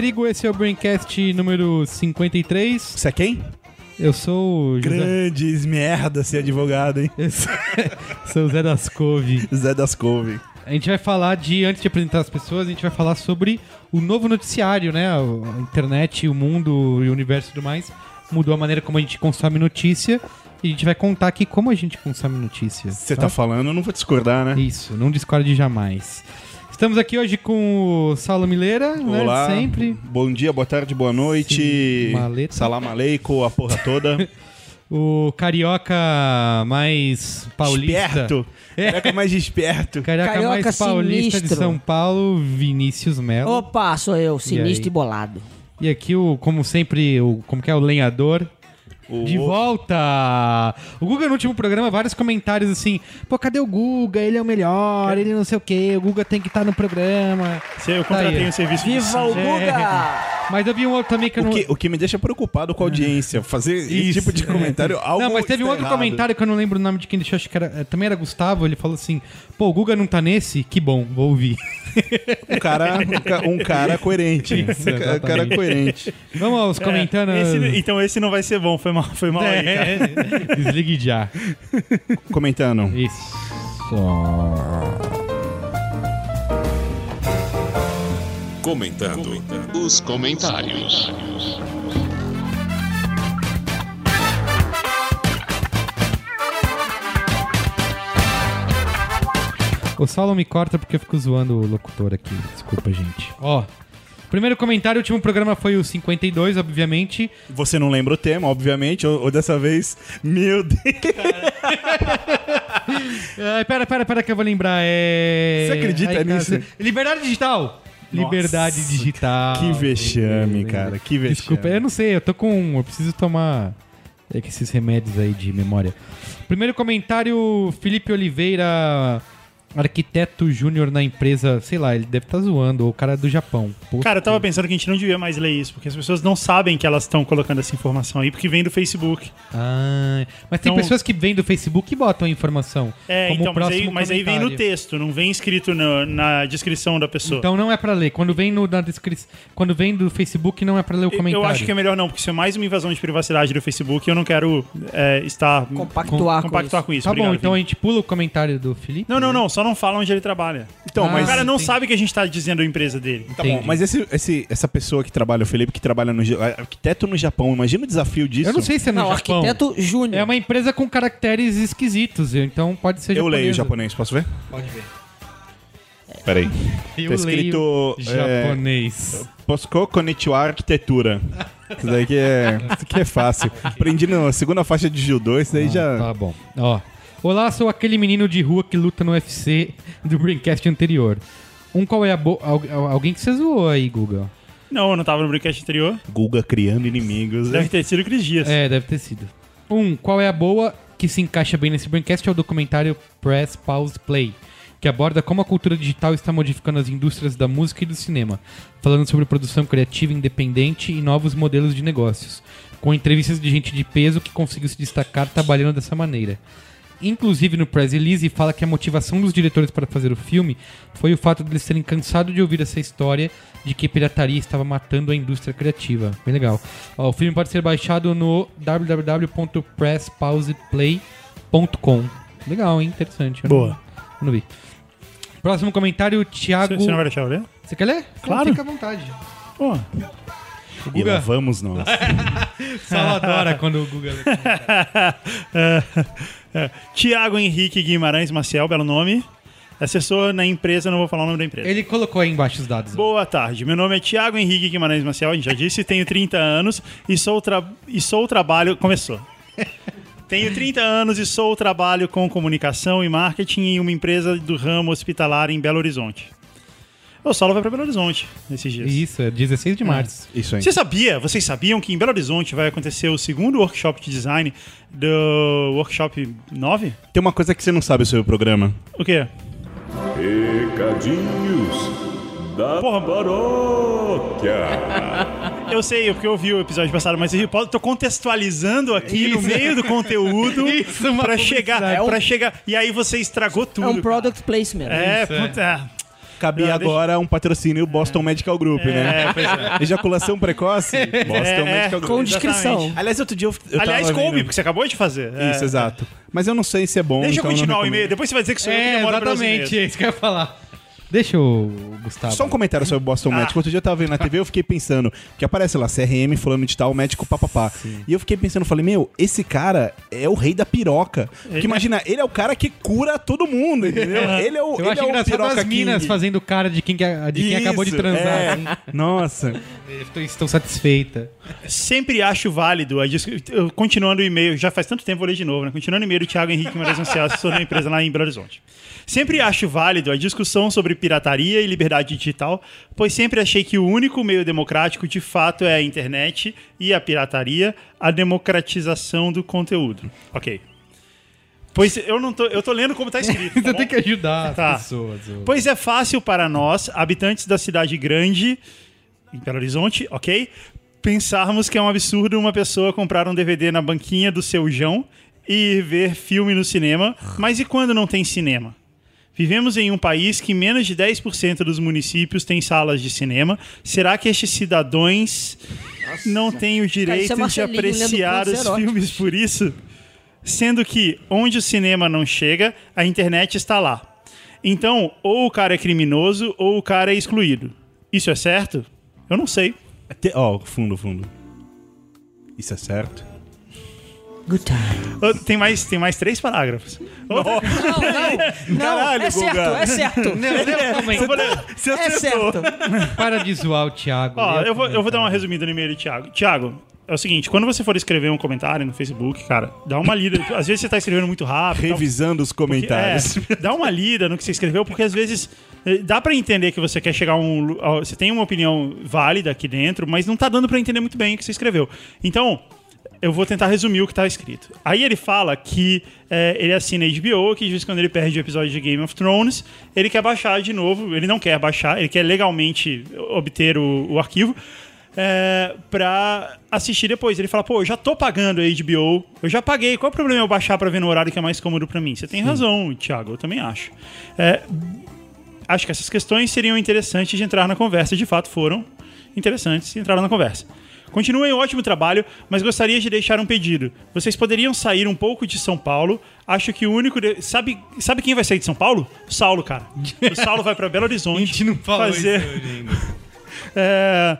sou o Carlos Merigo, esse é o Braincast número 53. Você é quem? Eu sou o José... Grandes merda ser advogado, hein? Eu sou, sou o Zé das Couve. Zé das Couve. A gente vai falar de, antes de apresentar as pessoas, a gente vai falar sobre o novo noticiário, né? A internet, o mundo e o universo e tudo mais mudou a maneira como a gente consome notícia. E a gente vai contar aqui como a gente consome notícia. Você Só- tá falando, eu não vou discordar, né? Isso, não discorde jamais. Estamos aqui hoje com o Saulo Mileira, né? Olá. Sempre. Bom dia, boa tarde, boa noite. Maleta. Salam aleikum, a porra toda. O carioca mais paulista. Esperto. É. Carioca mais esperto. Carioca, Carioca mais paulista de sinistro. São Paulo, Vinícius Melo. Opa, sou eu, sinistro e, bolado. E aqui, o, como sempre, o, como que é o lenhador. O- De volta! O Guga no último programa, vários comentários assim: pô, cadê o Guga? Ele é o melhor, ele não sei o quê, o Guga tem que estar no programa. Se eu contratei Aí. um serviço de Viva o É. Guga! Mas eu vi um outro também que eu O não. que, o que me deixa preocupado com a audiência. Fazer esse Isso. tipo de comentário, algo Não, mas teve um outro errado. comentário que eu não lembro o nome de quem deixou, acho que era, eh, também era Gustavo. Ele falou assim: pô, o Guga não tá nesse? Que bom, vou ouvir. Um cara, um ca- cara coerente. Isso, um ca- cara coerente. Vamos aos É, comentando. esse- então esse não vai ser bom, foi mal, foi mal aí, cara. É, desligue já. Comentando. Isso. Comentando os comentários. O Saulo me corta porque eu fico zoando o locutor aqui. Desculpa, gente. Ó. Primeiro comentário, o último programa foi o 52, obviamente. Você não lembra o tema, obviamente, ou, ou dessa vez. Meu Deus. Ah, pera, pera, pera que eu vou lembrar. É... Você acredita Ai, cara, nisso? Liberdade digital. Liberdade digital. Que vexame, cara. Que vexame. Desculpa, eu não sei, eu tô com. Eu preciso tomar é esses remédios aí de memória. Primeiro comentário, Felipe Oliveira, arquiteto júnior na empresa, sei lá, ele deve estar zoando, ou o cara é do Japão. Post- Cara, eu tava pensando que a gente não devia mais ler isso, porque as pessoas não sabem que elas estão colocando essa informação aí, porque vem do Facebook. Ah, mas tem Então- pessoas que vêm do Facebook e botam a informação. É, como então, o mas aí, mas aí vem no texto, não vem escrito no- na descrição da pessoa. Então não é pra ler. Quando vem no, na descrição, quando vem do Facebook não é pra ler o comentário. eu acho que é melhor não, porque isso é mais uma invasão de privacidade do Facebook e eu não quero é, estar Compactuar com, compactuar isso. com isso. Tá bom, Obrigado, então a gente pula o comentário do Felipe. Não, não, não, só não fala onde ele trabalha. Então, Ah, mas. o cara não entendi. sabe que a gente tá dizendo a empresa dele. Tá bom, Entendi. mas esse, esse- essa pessoa que trabalha, o Felipe, que trabalha no. Arquiteto no Japão, imagina o desafio disso. Eu não sei se é no Não, Japão. arquiteto júnior. É uma empresa com caracteres esquisitos, então pode ser Eu leio japonesa. japonês, posso ver? Pode ver. Peraí. Eu Tá escrito, leio japonês. Posco Konnichiwa Arquitetura. Isso daí que é, isso aqui é fácil. Aprendi na segunda faixa de judô, isso daí já. Tá bom. Ó. Olá, sou aquele menino de rua que luta no UFC do Braincast anterior. Um qual é a boa. Alguém que você zoou aí, Google. Não, eu não tava no broadcast anterior. Guga criando inimigos. Deve ter sido Cris Dias. É, deve ter sido. Um, qual é a boa que se encaixa bem nesse Braincast é o documentário Press Pause Play, que aborda como a cultura digital está modificando as indústrias da música e do cinema, falando sobre produção criativa independente e novos modelos de negócios, com entrevistas de gente de peso que conseguiu se destacar trabalhando dessa maneira. Inclusive no press release fala que a motivação dos diretores para fazer o filme foi o fato de eles terem cansado de ouvir essa história de que pirataria estava matando a indústria criativa. Bem legal. Ó, o filme pode ser baixado no www.presspauseplay.com. Legal, hein? Interessante. Eu Boa. Não, eu não vi. Próximo comentário, Thiago. Você não vai deixar eu ler? Você quer ler? Claro. Fica à vontade. Pô, O E Guga vamos nós. só adora quando o Guga lê. É. Tiago Henrique Guimarães Maciel, belo nome. Assessor na empresa, não vou falar o nome da empresa. Ele colocou aí embaixo os dados. Boa tarde, meu nome é Tiago Henrique Guimarães Maciel, a gente já disse, tenho 30 anos e sou, tra... e sou trabalho... Começou. tenho 30 anos e sou trabalho com comunicação e marketing em uma empresa do ramo hospitalar em Belo Horizonte. O Saulo vai para Belo Horizonte nesses dias. Isso, é 16 de março. Isso aí. Você sabia, vocês sabiam que em Belo Horizonte vai acontecer o segundo workshop de design do Workshop 9? Tem uma coisa que você não sabe sobre o programa. O quê? Recadinhos da Porra. paróquia. Eu sei, porque eu vi o episódio passado, mas eu tô contextualizando aqui no Isso. meio do conteúdo Isso, uma pra chegar, É um- pra chegar. E aí você estragou tudo. É um product placement. É, Isso, é. puta. Cabia Ah, deixa- agora um patrocínio Boston Medical Group, né? É, pois é. Ejaculação precoce, Boston É, Medical Com Group. descrição. Exatamente. Aliás, outro dia eu, eu Aliás, tava coube, vendo- porque você acabou de fazer. É. Isso, exato. Mas eu não sei se é bom, Deixa eu então eu não continuar o e-mail. Depois você vai dizer que sou eu que É, pra ler os exatamente, é isso que eu ia falar. Deixa o Gustavo. Só um comentário sobre o Boston Medical. Outro dia eu tava vendo na TV eu fiquei pensando, que aparece lá, CRM fulano de tal, médico papapá. E eu fiquei pensando, falei, meu, esse cara é o rei da piroca. Porque imagina, ele é o cara que cura todo mundo, entendeu? Ele é o, Eu ele acho é o engraçado piroca as minas king. fazendo cara de quem, que- de quem acabou de Isso, transar. é. Nossa. Estou, estou satisfeita. Sempre acho válido, a continuando o e-mail, já faz tanto tempo, vou ler de novo, né? Continuando o e-mail do Thiago Henrique Moraes Ancial, assessor da empresa lá em Belo Horizonte. Sempre acho válido a discussão sobre pirataria e liberdade digital, pois sempre achei que o único meio democrático de fato é a internet e a pirataria, a democratização do conteúdo. Ok. Pois eu não tô, eu tô lendo como tá escrito. tá tem que ajudar Tá. as pessoas. Pois é fácil para nós, habitantes da cidade grande, em Belo Horizonte, ok? Pensarmos que é um absurdo uma pessoa comprar um DVD na banquinha do seu Jão e ver filme no cinema, mas e quando não tem cinema? Vivemos em um país que menos de 10% dos municípios tem salas de cinema. Será que estes cidadãos não têm o direito de lendo apreciar os eróticos. filmes por isso? Sendo que onde o cinema não chega, a internet está lá. Então, ou o cara é criminoso ou o cara é excluído. Isso é certo? Eu não sei. Ó, fundo, fundo. Isso é certo? Good time. Tem mais, tem mais três parágrafos. Não, não. Não, Caralho, é certo, Guga. é certo. Não, Você É certo. Para de zoar o Thiago. Ó, o eu vou, eu vou dar uma resumida no e-mail do Thiago. Thiago, é o seguinte, quando você for escrever um comentário no Facebook, cara, dá uma lida. Às vezes você tá escrevendo muito rápido. tal. Revisando os comentários. É, dá uma lida no que você escreveu, porque às vezes eh, dá pra entender que você quer chegar a um. Você tem uma opinião válida aqui dentro, mas não tá dando pra entender muito bem o que você escreveu. Então. Eu vou tentar resumir o que tá escrito. Aí ele fala que eh, ele assina HBO, que de vez em quando ele perde o episódio de Game of Thrones, ele quer baixar de novo, ele não quer baixar, ele quer legalmente obter o, o arquivo é, pra assistir depois. Ele fala, pô, eu já tô pagando a HBO, eu já paguei, qual é o problema eu baixar pra ver no horário que é mais cômodo pra mim? Você tem razão, Thiago, eu também acho. É, acho que essas questões seriam interessantes de entrar na conversa, de fato foram interessantes entraram na conversa. Continuem um ótimo trabalho, mas gostaria de deixar um pedido. Vocês poderiam sair um pouco de São Paulo. Acho que o único. de- Sabe, sabe quem vai sair de São Paulo? O Saulo, cara. O Saulo vai pra Belo A Horizonte. gente não falou fazer... isso ainda. É,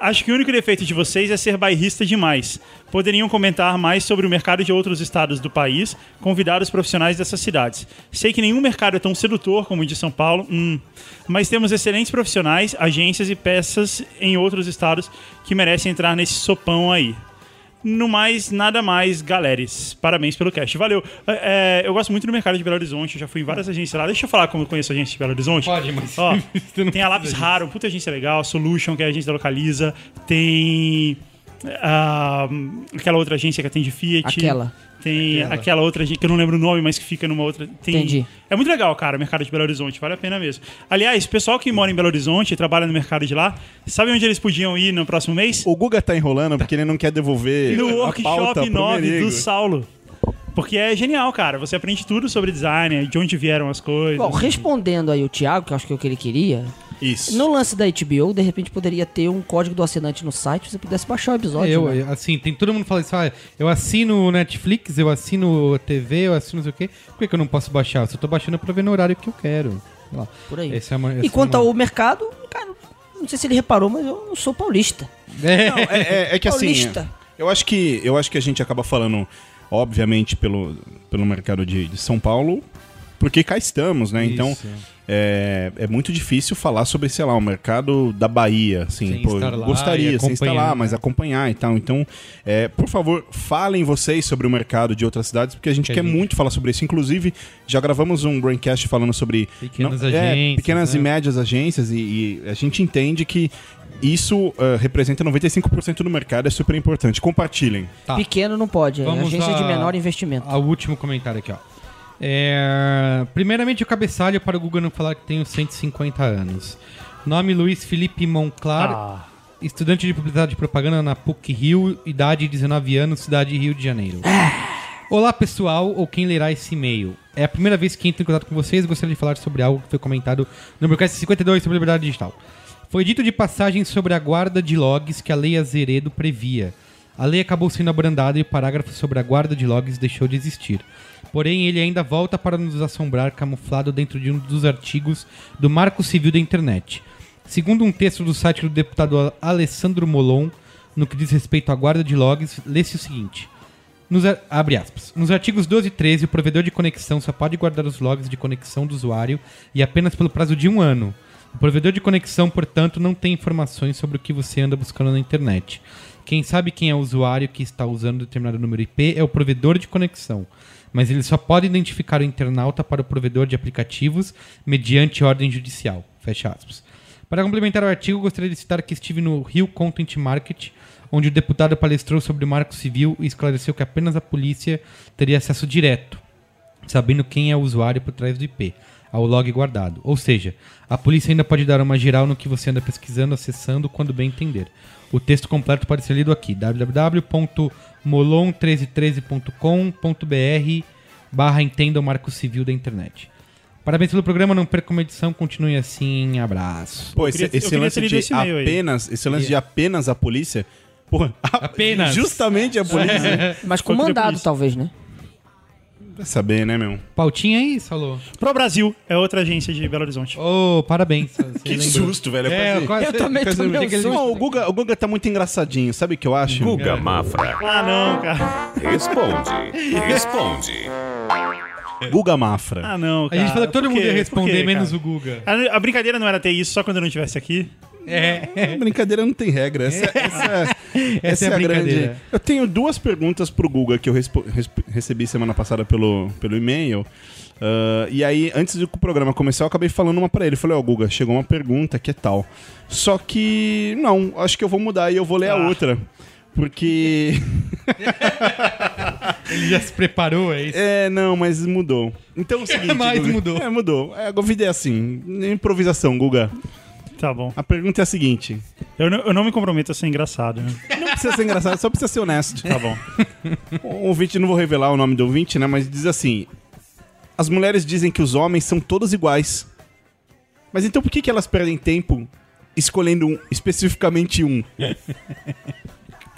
acho que o único defeito de vocês é ser bairrista demais. Poderiam comentar mais sobre o mercado de outros estados do país, convidar os profissionais dessas cidades. Sei que nenhum mercado é tão sedutor como o de São Paulo, hum, mas temos excelentes profissionais, agências e peças em outros estados que merecem entrar nesse sopão aí. No mais, nada mais, galeres. Parabéns pelo cast. Valeu. É, é, eu gosto muito do mercado de Belo Horizonte. Eu já fui em várias agências lá. Deixa eu falar como eu conheço a agência de Belo Horizonte. Pode, mas Ó, tem a Lápis Raro, puta agência legal. Solution, que é a agência da Localiza. Tem ah, aquela outra agência que atende Fiat. Aquela. Tem Aquela. aquela. outra que eu não lembro o nome, mas que fica numa outra. Tem, Entendi. É muito legal, cara, o mercado de Belo Horizonte. Vale a pena mesmo. Aliás, o pessoal que mora em Belo Horizonte e trabalha no mercado de lá, sabe onde eles podiam ir no próximo mês? O Guga tá enrolando porque ele não quer devolver no workshop pro 9 Merigo. do Saulo. Porque é genial, cara. Você aprende tudo sobre design, de onde vieram as coisas. Bom, respondendo aí o Thiago, que eu acho que é o que ele queria, Isso. no lance da HBO, de repente poderia ter um código do assinante no site, você pudesse baixar o episódio. Eu, né? assim, tem todo mundo fala isso, ah, eu assino o Netflix, eu assino a TV, eu assino não sei o quê. Por que, que eu não posso baixar? Eu só tô baixando pra ver no horário que eu quero. Sei lá. Por aí. É uma- E quanto é uma- ao mercado, cara, não sei se ele reparou, mas eu não sou paulista. É, Não, é, é- é que assim. Paulista. Eu acho que, eu acho que a gente acaba falando, obviamente, pelo, pelo mercado de, de São Paulo, porque cá estamos, né? Então, Isso. é, é muito difícil falar sobre, sei lá, o mercado da Bahia. Assim, Sem pô, estar lá gostaria, sem estar lá, acompanhar, mas né? acompanhar e tal. Então, é, por favor, falem vocês sobre o mercado de outras cidades, porque a gente Que quer gente- muito falar sobre isso. Inclusive, já gravamos um Braincast falando sobre Pequenas não- é, agências, pequenas né? e médias agências, e, e a gente entende que isso eh, representa 95% do mercado, é super importante. Compartilhem. Tá. Pequeno não pode, é Vamos agência de a- menor investimento. Ao último comentário aqui, ó. É, Primeiramente, o cabeçalho para o Google não falar que tenho 150 anos. Nome Luiz Felipe Monclar, Ah, estudante de publicidade e propaganda na PUC Rio, idade 19 anos, cidade de Rio de Janeiro. Olá, pessoal, ou quem lerá esse e-mail. É a primeira vez que entro em contato com vocês e gostaria de falar sobre algo que foi comentado no Broadcast 52 sobre liberdade digital. Foi dito de passagem sobre a guarda de logs que a Lei Azeredo previa. A lei acabou sendo abrandada e o parágrafo sobre a guarda de logs deixou de existir. Porém, ele ainda volta para nos assombrar camuflado dentro de um dos artigos do Marco Civil da Internet. Segundo um texto do site do deputado Alessandro Molon, no que diz respeito à guarda de logs, lê-se o seguinte: nos, abre aspas. Nos artigos 12 e 13, o provedor de conexão só pode guardar os logs de conexão do usuário e apenas pelo prazo de um ano. O provedor de conexão, portanto, não tem informações sobre o que você anda buscando na internet. Quem sabe quem é o usuário que está usando determinado número IP é o provedor de conexão, mas ele só pode identificar o internauta para o provedor de aplicativos mediante ordem judicial. Fecha aspas. Para complementar o artigo, gostaria de citar que estive no Rio Content Market, onde o deputado palestrou sobre o marco civil e esclareceu que apenas a polícia teria acesso direto, sabendo quem é o usuário por trás do IP, ao log guardado. Ou seja, a polícia ainda pode dar uma geral no que você anda pesquisando, acessando, quando bem entender. O texto completo pode ser lido aqui, www.molon1313.com.br barra entenda o marco civil da internet. Parabéns pelo programa, não perca uma edição, continue assim, abraço. Pô, esse, queria- esse lance de esse e-mail aí. apenas, esse lance de apenas a polícia, porra, Apenas. justamente a polícia. Mas com mandado, talvez, né? Vai saber, né, meu? Pautinha aí, Salô. Pro Brasil é outra agência de Belo Horizonte. Ô, parabéns. Que susto, velho. É, eu quase- Eu também quase- tomei um aquele- susto. Não, o Guga, o Guga tá muito engraçadinho, sabe o que eu acho? Guga Mafra. Ah, não, cara. Responde. Responde. Guga Mafra. Ah, não, A cara. gente falou que todo Por mundo quê? ia Por responder, quê, menos cara? o Guga. A, a brincadeira não era ter isso só quando eu não estivesse aqui? É. Brincadeira não tem regra. Essa, essa, essa é a brincadeira. grande. Eu tenho duas perguntas pro Guga que eu recebi semana passada pelo, pelo e-mail. Ah, e aí, antes do programa começar, eu acabei falando uma pra ele. Falei, ó, Guga, chegou uma pergunta que é tal. Só que, não, acho que eu vou mudar e eu vou ler a Ah. outra. Porque. Ele já se preparou, é isso? É, não, mas mudou. Então é o seguinte. Mas Guga. mudou. É, mudou. É, a vida é assim. Improvisação, Guga. Tá bom. A pergunta é a seguinte: Eu não, eu não me comprometo a ser engraçado, né? não precisa ser engraçado, só precisa ser honesto. Tá bom. O ouvinte, não vou revelar o nome do ouvinte, né? Mas diz assim: As mulheres dizem que os homens são todos iguais. Mas então por que, que elas perdem tempo escolhendo um, especificamente um?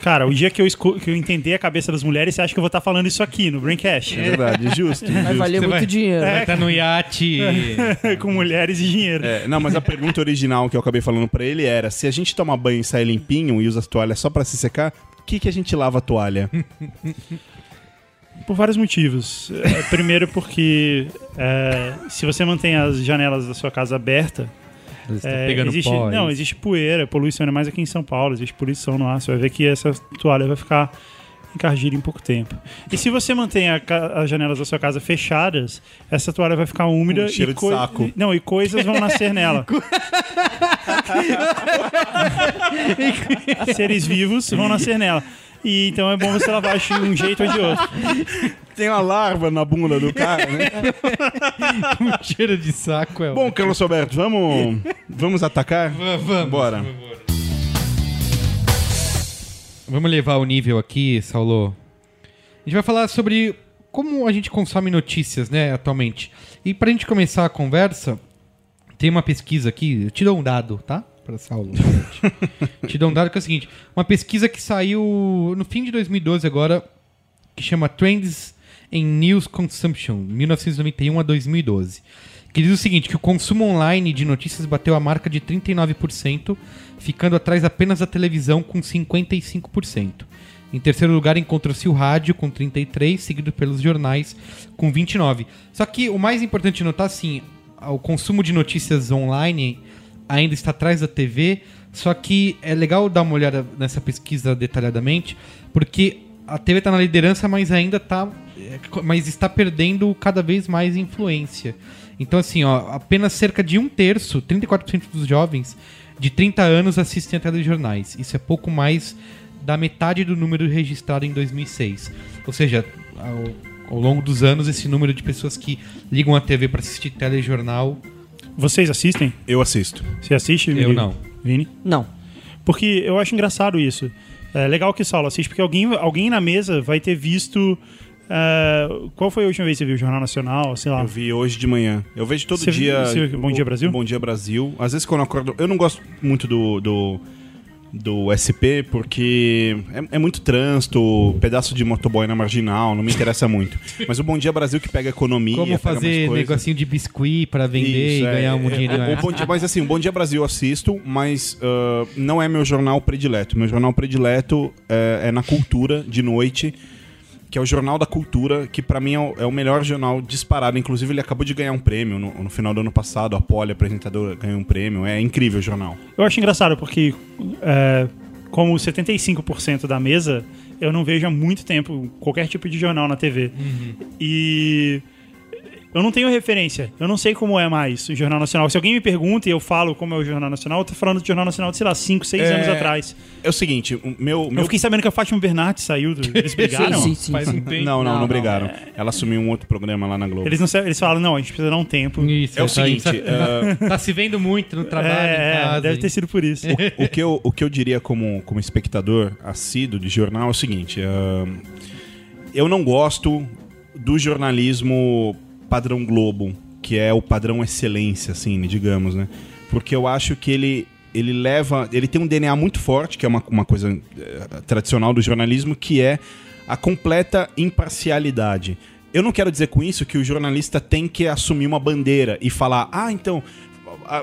Cara, o dia que eu, esco- que eu entender a cabeça das mulheres, você acha que eu vou estar falando isso aqui no Braincast? É verdade, justo. Vai justo. valer Você muito vai- dinheiro. Vai estar no iate. Com mulheres e dinheiro. É, não, mas a pergunta original que eu acabei falando pra ele era: se a gente toma banho e sai limpinho e usa as toalhas só pra se secar, por que, que a gente lava a toalha? Por vários motivos. É, primeiro porque é, se você mantém as janelas da sua casa abertas, Você tá é, pegando existe, pó. é não, existe poeira, poluição, ainda mais aqui em São Paulo, existe poluição no ar. Você vai ver que essa toalha vai ficar encardida em pouco tempo. E se você mantém a as janelas da sua casa fechadas, essa toalha vai ficar úmida Um cheiro e, de saco. não, e coisas vão nascer nela. Seres vivos vão nascer nela. E então é bom você lavar de um jeito ou de outro. Tem uma larva na bunda do cara, né? Um cheiro de saco é Bom, Carlos Alberto, vamos, vamos atacar? Va- Vamos. Bora. Vamos levar o nível aqui, Saulo. A gente vai falar sobre como a gente consome notícias, né, atualmente. E pra gente começar a conversa, tem uma pesquisa aqui, eu te dou um dado, tá? Para te dou um dado que é o seguinte, uma pesquisa que saiu no fim de 2012 agora, que chama Trends in News Consumption, 1991 a 2012. Que diz o seguinte, que o consumo online de notícias bateu a marca de 39%, ficando atrás apenas da televisão com 55%. Em terceiro lugar encontrou-se o rádio com 33%, seguido pelos jornais com 29%. Só que o mais importante notar, assim, o consumo de notícias online ainda está atrás da TV, só que é legal dar uma olhada nessa pesquisa detalhadamente, porque a TV está na liderança, mas ainda está, mas está perdendo cada vez mais influência. Então, assim, ó, apenas cerca de um terço, 34% dos jovens de 30 anos assistem a telejornais. Isso é pouco mais da metade do número registrado em 2006. Ou seja, ao, ao longo dos anos, esse número de pessoas que ligam a TV para assistir telejornal Vocês assistem? Eu assisto. Você assiste? Eu Vini? não. Vini? Não. Porque eu acho engraçado isso. É legal que Saulo assiste, porque alguém, alguém na mesa vai ter visto É, qual foi a última vez que você viu o Jornal Nacional? Sei lá. Eu vi hoje de manhã. Eu vejo todo Você- dia. você viu Bom Dia Brasil? Bom Dia Brasil. Às vezes quando eu acordo. Eu não gosto muito do. do do SP, porque é, é muito trânsito, pedaço de motoboy na marginal, não me interessa muito. Mas o Bom Dia Brasil que pega economia, Como fazer negocinho de biscuit pra vender Isso, e é, ganhar um é, dinheirinho. o- o extra. Bom Dia- mas assim, o Bom Dia Brasil eu assisto, mas ah, não é meu jornal predileto. Meu jornal predileto é, é na Cultura, de noite, que é o Jornal da Cultura, que pra mim é o, é o melhor jornal disparado. Inclusive, ele acabou de ganhar um prêmio no, no final do ano passado. A Poli, apresentadora, ganhou um prêmio. É incrível o jornal. Eu acho engraçado porque, é, como 75% da mesa, eu não vejo há muito tempo qualquer tipo de jornal na TV. E eu não tenho referência. Eu não sei como é mais o Jornal Nacional. Se alguém me pergunta e eu falo como é o Jornal Nacional, eu tô falando do Jornal Nacional de, sei lá, 5, 6 É, anos atrás. É o seguinte, o meu... Eu meu... fiquei sabendo que a Fátima Bernardes saiu. Do... Eles brigaram? Sim, sim, sim. Faz um. Não, não, não, Não, brigaram. Ela assumiu um outro programa lá na Globo. Eles, não, eles falaram, não, a gente precisa dar um tempo. Isso, É o tá- seguinte, tá, tá se vendo muito no trabalho, É, em casa. deve ter e- sido por isso. o, que eu, o que eu diria como, como espectador assíduo de jornal é o seguinte: ahn, eu não gosto do jornalismo padrão Globo, que é o padrão excelência, assim, digamos, né? Porque eu acho que ele. Ele leva. Ele tem um DNA muito forte, que é uma, uma coisa eh, tradicional do jornalismo, que é a completa imparcialidade. Eu não quero dizer com isso que o jornalista tem que assumir uma bandeira e falar, ah, então,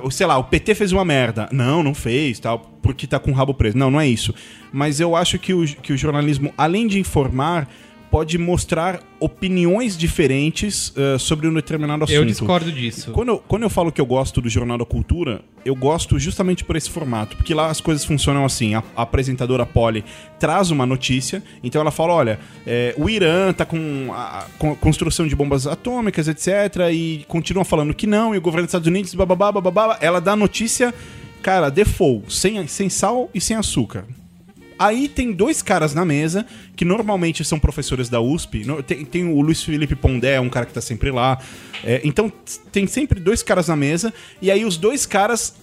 sei lá, o PT fez uma merda. Não, não fez, tal, porque tá com o rabo preso. Não, não é isso. Mas eu acho que o, que o jornalismo, além de informar, pode mostrar opiniões diferentes ah, sobre um determinado assunto. Eu discordo disso. Quando eu, quando eu falo que eu gosto do Jornal da Cultura, eu gosto justamente por esse formato, porque lá as coisas funcionam assim. A, a apresentadora Polly traz uma notícia, então ela fala: olha, é, o Irã tá com a, com a construção de bombas atômicas, etc., e continua falando que não, e o governo dos Estados Unidos, bababá, bababá. Ela dá a notícia, cara, default, sem, sem sal e sem açúcar. Aí tem dois caras na mesa, que normalmente são professores da USP. Tem, tem o Luiz Felipe Pondé, um cara que tá sempre lá. É, então tem sempre dois caras na mesa, e aí os dois caras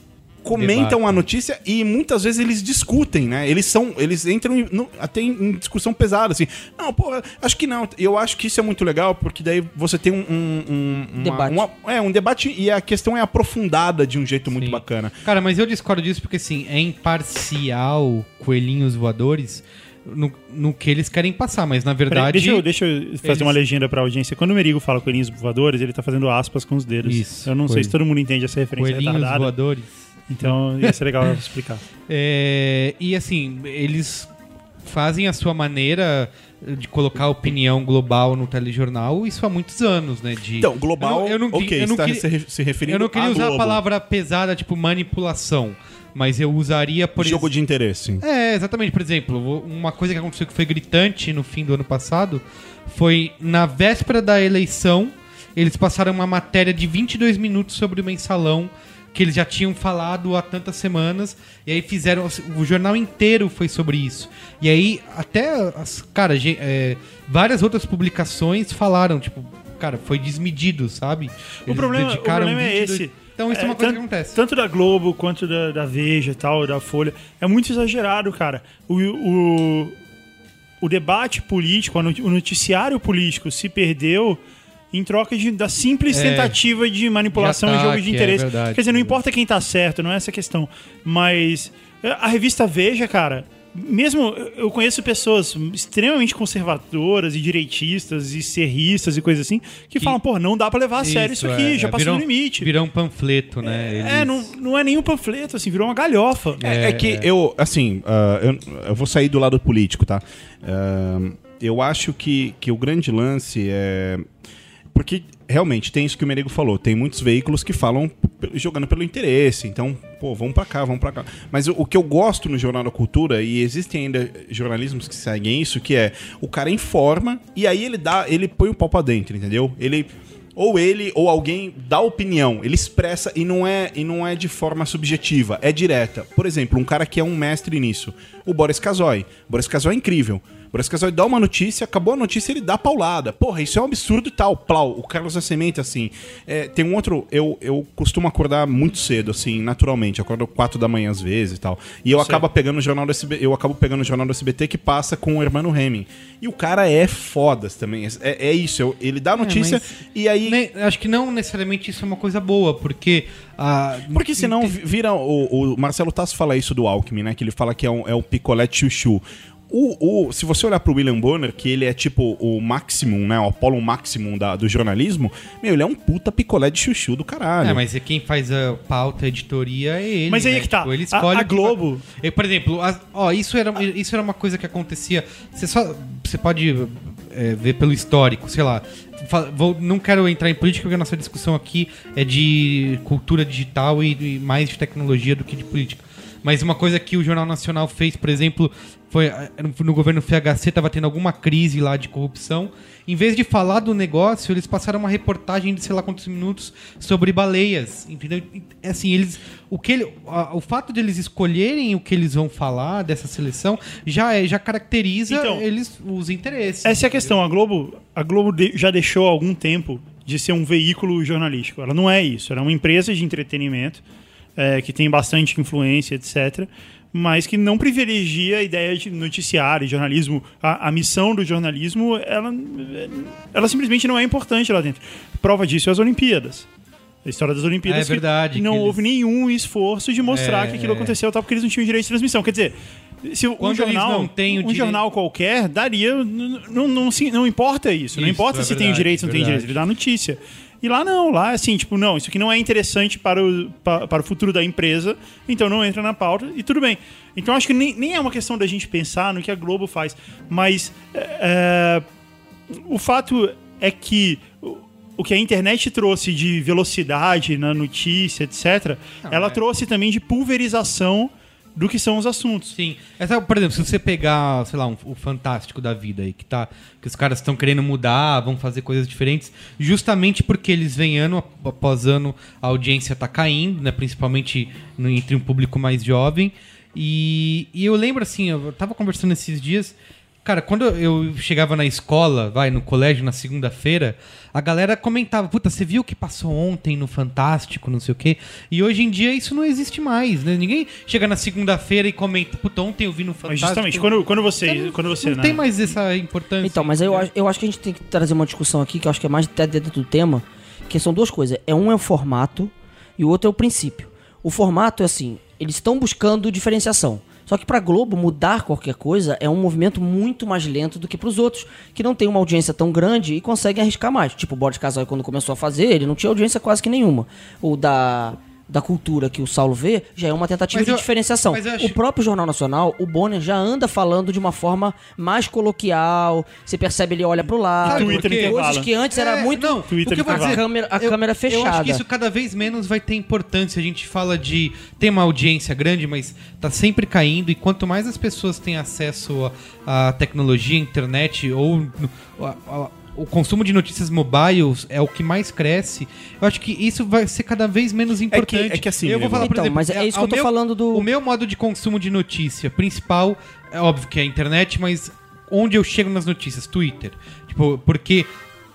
comentam Debatem. a notícia e muitas vezes eles discutem, né? Eles são. Eles entram em- no- até em, em discussão pesada, assim. Não, pô, acho que não. Eu acho que isso é muito legal, porque daí você tem um. um- um- uma- Debate. uma- é, um debate e a questão é aprofundada de um jeito muito Sim. bacana. Cara, mas eu discordo disso porque, assim, é imparcial coelhinhos voadores no, no que eles querem passar, mas na verdade. deixa, eu, deixa eu fazer eles- uma legenda pra audiência. Quando o Merigo fala coelhinhos voadores, ele tá fazendo aspas com os dedos. Isso, eu não sei coelho. se todo mundo entende essa referência Coelhinhos retardada. voadores. Então ia ser legal explicar. É, e assim, eles fazem a sua maneira de colocar a opinião global no telejornal, isso há muitos anos, né? De, Então, global, Eu não- eu não- ok, eu não você queria- se re- se referindo Eu não queria a usar a Globo. palavra pesada, tipo manipulação, mas eu usaria, por jogo ex- de interesse. É, exatamente. Por exemplo, uma coisa que aconteceu que foi gritante no fim do ano passado foi na véspera da eleição, eles passaram uma matéria de 22 minutos sobre o mensalão que eles já tinham falado há tantas semanas, e aí fizeram. O jornal inteiro foi sobre isso. E aí, até as. Cara, é, várias outras publicações falaram, tipo, cara, foi desmedido, sabe? O problema, o problema é 22 esse. Então isso é, uma coisa tanto, que acontece. Tanto da Globo quanto da, da Veja e tal, da Folha. É muito exagerado, cara. O, o, o debate político, o noticiário político se perdeu em troca de, da simples É. tentativa de manipulação De e jogo ataque, de é interesse. verdade. Quer dizer, não importa quem tá certo, não é essa a questão. Mas é, a revista Veja, cara, mesmo eu- conheço pessoas extremamente conservadoras e direitistas e serristas e coisas assim que, Que- falam, pô, não dá pra levar a sério isso aqui, é, já é, passou do limite. Virou um panfleto, né? É, Eles- não, não é nenhum panfleto, assim, virou uma galhofa. É, é que eu, assim, ah, eu, eu vou sair do lado político, tá? Ah, eu acho que, que o grande lance é. Porque realmente tem isso que o Merigo falou. Tem muitos veículos que falam jogando pelo interesse. Então, pô, vamos pra cá, vamos pra cá. Mas o, que eu gosto no Jornal da Cultura, e existem ainda jornalismos que seguem isso, que é o cara informa e aí ele dá, ele põe o pau pra dentro, entendeu? Ele ou ele ou alguém dá opinião, ele expressa e não é e não é de forma subjetiva, é direta. Por exemplo, um cara que é um mestre nisso, o Boris Kazoy. Boris Kazoy é incrível, Boris Casoy dá uma notícia, acabou a notícia, ele dá paulada. Porra, isso é um absurdo e tal. Plau, o Carlos Nascimento, assim. é, tem um outro. Eu, eu costumo acordar muito cedo, assim, naturalmente. Eu acordo 4 da manhã às vezes e tal. E eu acabo pegando o jornal do SBT. Eu acabo pegando o jornal do SBT que passa com o Hermano Hemming. E o cara é foda também. É, é isso. eu- ele dá a notícia mas- e aí. Acho que não necessariamente isso é uma coisa boa, porque. ah, Porque senão vi- vira. O, o Marcelo Tasso fala isso do Alckmin, né? Que ele fala que é um, é um picolé chuchu. O, o, se você olhar pro William Bonner, que ele é tipo o maximum, né? O Apollo maximum da- do jornalismo, meu, ele é um puta picolé de chuchu do caralho. É, mas é quem faz a pauta, a editoria é ele. Mas aí né? é que tá. Tipo, ele A- escolhe a o que Globo- vai- por exemplo, a- ó, isso era, isso era uma coisa que acontecia. Você só. Você pode é, ver pelo histórico, sei lá. Vou- não quero entrar em política porque a nossa discussão aqui é de cultura digital e, e mais de tecnologia do que de política. Mas uma coisa que o Jornal Nacional fez, por exemplo, foi eh, no- no governo FHC estava tendo alguma crise lá de corrupção. Em vez de falar do negócio, eles passaram uma reportagem de sei lá quantos minutos sobre baleias, entendeu? Assim, eles, o que ele, a- o fato de eles escolherem o que eles vão falar dessa seleção já é, já caracteriza Então, eles os interesses. Essa é a questão. A Globo, a Globo de- já deixou há algum tempo de ser um veículo jornalístico. Ela não é isso. Ela é uma empresa de entretenimento é, que tem bastante influência, etc. Mas que não privilegia a ideia de noticiário, jornalismo. A, a missão do jornalismo, ela, ela simplesmente não é importante lá dentro. Prova disso é as Olimpíadas. A história das Olimpíadas. É verdade, Que não que eles- houve nenhum esforço de mostrar É, que aquilo é. aconteceu, tal, porque eles não tinham direito de transmissão. Quer dizer, se um Quando eles jornal, não um direito- jornal qualquer daria. Não, não, se- não importa isso. Não Isso, importa é se tem verdade, direito ou não tem verdade. direito. Ele dá notícia. E lá não, lá é assim, tipo, não, isso aqui não é interessante para o, pa- para, o futuro da empresa, então não entra na pauta e tudo bem. Então acho que nem, nem é uma questão da gente pensar no que a Globo faz, mas é, o fato é que o- o que a internet trouxe de velocidade na notícia, etc., ela é. trouxe também de pulverização do que são os assuntos. Sim. Essa, por exemplo, se você pegar, sei lá, um- o Fantástico da vida aí, que, tá, que os caras estão querendo mudar, vão fazer coisas diferentes, justamente porque eles vêm ano ap- após ano, a audiência tá caindo, né? Principalmente no- entre um público mais jovem. E, e eu lembro assim, eu tava conversando esses dias. Cara, quando eu chegava na escola, vai, no colégio, na segunda-feira, a galera comentava, puta, você viu o que passou ontem no Fantástico, não sei o quê. E hoje em dia isso não existe mais, né? Ninguém chega na segunda-feira e comenta, puta, ontem eu vi no Mas Fantástico. justamente, quando, quando você. Não- quando você não né, tem mais essa importância. Então, mas eu, entendeu? acho- eu acho que a gente tem que trazer uma discussão aqui, que eu acho que é mais até dentro do tema, que são duas coisas. É um é o formato e o outro é o princípio. O formato é assim, eles estão buscando diferenciação. Só que pra Globo mudar qualquer coisa é um movimento muito mais lento do que pros outros, que não tem uma audiência tão grande e conseguem arriscar mais. Tipo, o Boris Casoy quando começou a fazer, ele não tinha audiência quase que nenhuma. O da da cultura que o Saulo vê, já é uma tentativa Mas de eu- diferenciação. acho- O próprio Jornal Nacional, o Bonner já anda falando de uma forma mais coloquial. Você percebe, ele olha pro lado. Twitter. Coisas que antes era É, muito. Não, Twitter o que eu dizer, A câmera- a eu- câmera Eu acho fechada. que isso cada vez menos vai ter importância. A gente fala de ter uma audiência grande, mas tá sempre caindo. E quanto mais as pessoas têm acesso à à tecnologia, internet ou a- a- o consumo de notícias mobiles é o que mais cresce. Eu acho que isso vai ser cada vez menos importante. é que assim, eu vou falar, por Então, exemplo, mas é isso que eu o tô meu- falando do- O meu modo de consumo de notícia principal é óbvio que é a internet, mas onde eu chego nas notícias, Twitter. Tipo, porque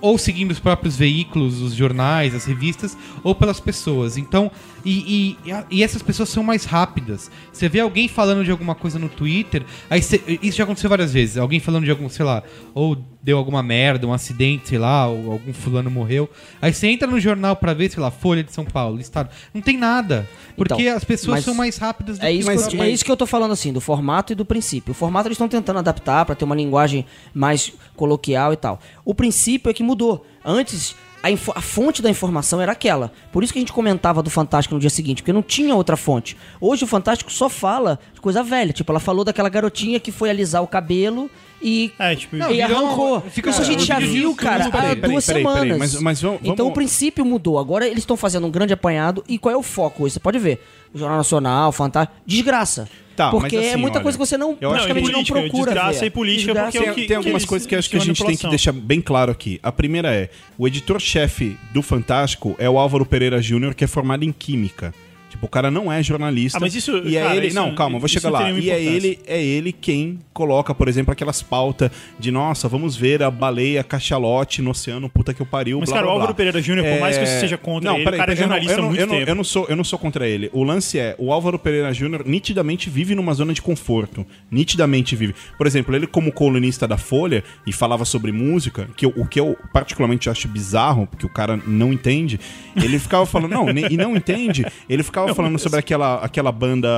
ou seguindo os próprios veículos, os jornais, as revistas, ou pelas pessoas. Então, e, e- e essas pessoas são mais rápidas. Você vê alguém falando de alguma coisa no Twitter, aí você- isso já aconteceu várias vezes. Alguém falando de algum, sei lá, ou deu alguma merda, um acidente, sei lá, ou algum fulano morreu. Aí você entra no jornal pra ver, sei lá, Folha de São Paulo, Estado. Não tem nada. Porque Então, as pessoas são mais rápidas do É isso, Mas- que, eu, mas- é isso que eu tô falando assim, do formato e do princípio. O formato eles estão tentando adaptar pra ter uma linguagem mais coloquial e tal. O princípio é que mudou. Antes, a, a fonte da informação era aquela. Por isso que a gente comentava do Fantástico no dia seguinte, porque não tinha outra fonte. Hoje o Fantástico só fala de coisa velha. Tipo, ela falou daquela garotinha que foi alisar o cabelo e. É, tipo, Não, e arrancou. fica- Isso a gente já viu, cara, há peraí, duas peraí, semanas. peraí, mas- mas vamos- Então vamos- o princípio mudou. Agora eles estão fazendo um grande apanhado. E qual é o foco hoje? Você pode ver. O Jornal Nacional, Fantástico. Desgraça. Tá, porque mas é assim, muita olha, coisa que você não, eu acho que praticamente não política, procura desgraça ver. e política, Desgraça porque é o Tem, que- tem algumas coisas que acho que a gente tem que deixar bem claro aqui. A primeira é, o editor-chefe do Fantástico é o Álvaro Pereira Júnior, que é formado em Química. Tipo, o cara não é jornalista. Ah, mas isso, E é cara, ele. isso- não, calma, vou chegar não lá. E é ele, é ele quem coloca, por exemplo, aquelas pautas de nossa, vamos ver a baleia cachalote no oceano, puta que eu pariu. Mas, blá, cara, blá, o Álvaro blá. Pereira Júnior, por mais que você seja contra ele, o cara é eu não- jornalista eu não, há muito eu não, tempo. Eu não, sou, eu não sou contra ele. O lance é, o Álvaro Pereira Júnior nitidamente vive numa zona de conforto. Nitidamente vive. Por exemplo, ele como colunista da Folha e falava sobre música, que eu- o que eu particularmente acho bizarro, porque o cara não entende, ele ficava falando, não, e não entende, ele ficava falando sobre aquela, aquela banda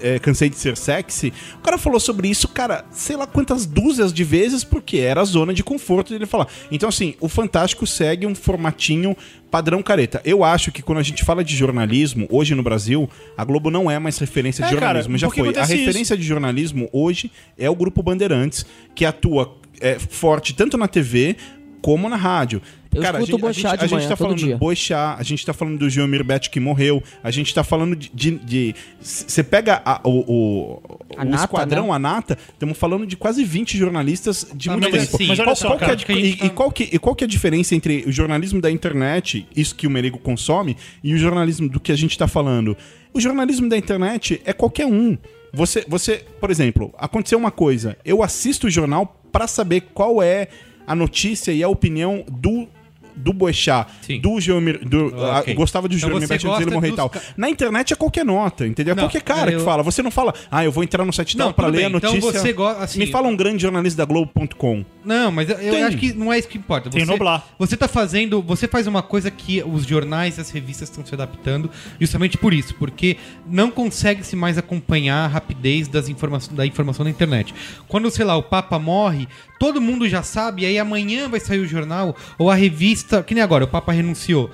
é, Cansei de Ser Sexy. O cara falou sobre isso, cara, sei lá quantas dúzias de vezes, porque era a zona de conforto dele falar. Então, assim, o Fantástico segue um formatinho padrão careta. Eu acho que quando a gente fala de jornalismo, hoje no Brasil, a Globo não é mais referência de É, cara, jornalismo. Já porque foi. A referência de jornalismo hoje é o Grupo Bandeirantes, que atua é, forte tanto na TV como na rádio. Eu escuto o de a gente manhã, tá todo falando dia. do Boechat, a gente tá falando do Geomir Bet que morreu, a gente tá falando de. Você pega a- o, o, A o nata, esquadrão, né? a nata, estamos falando de quase 20 jornalistas de Ah, muito mas tempo. assim, Mas Qual- só, qual que é a cara, que a gente e, tá- e qual que, e qual que é a diferença entre o jornalismo da internet, isso que o Merigo consome, e o jornalismo do que a gente tá falando? O jornalismo da internet é qualquer um. Você, você, por exemplo, aconteceu uma coisa, eu assisto o jornal pra saber qual é a notícia e a opinião do do Boechat, Sim. do Geomir, do, Ah, ah, ok. gostava do Então Geomir você Bet antes dele morrer e dos tal. ca- Na internet é qualquer nota, entendeu? É Não, qualquer cara eu- que fala. Você não fala, ah, eu vou entrar no site tal Não, pra tudo ler a bem. Então notícia. você gosta- assim, Me fala um grande jornalista da Globo.com. Não, mas eu, eu Tem. acho que não é isso que importa. Tem Você, Noblar. Você tá fazendo. Você faz uma coisa que os jornais e as revistas estão se adaptando justamente por isso, porque não consegue-se mais acompanhar a rapidez das informações, da informação na internet. Quando, sei lá, o Papa morre, todo mundo já sabe, e aí amanhã vai sair o jornal, ou a revista. Que nem agora, o Papa renunciou.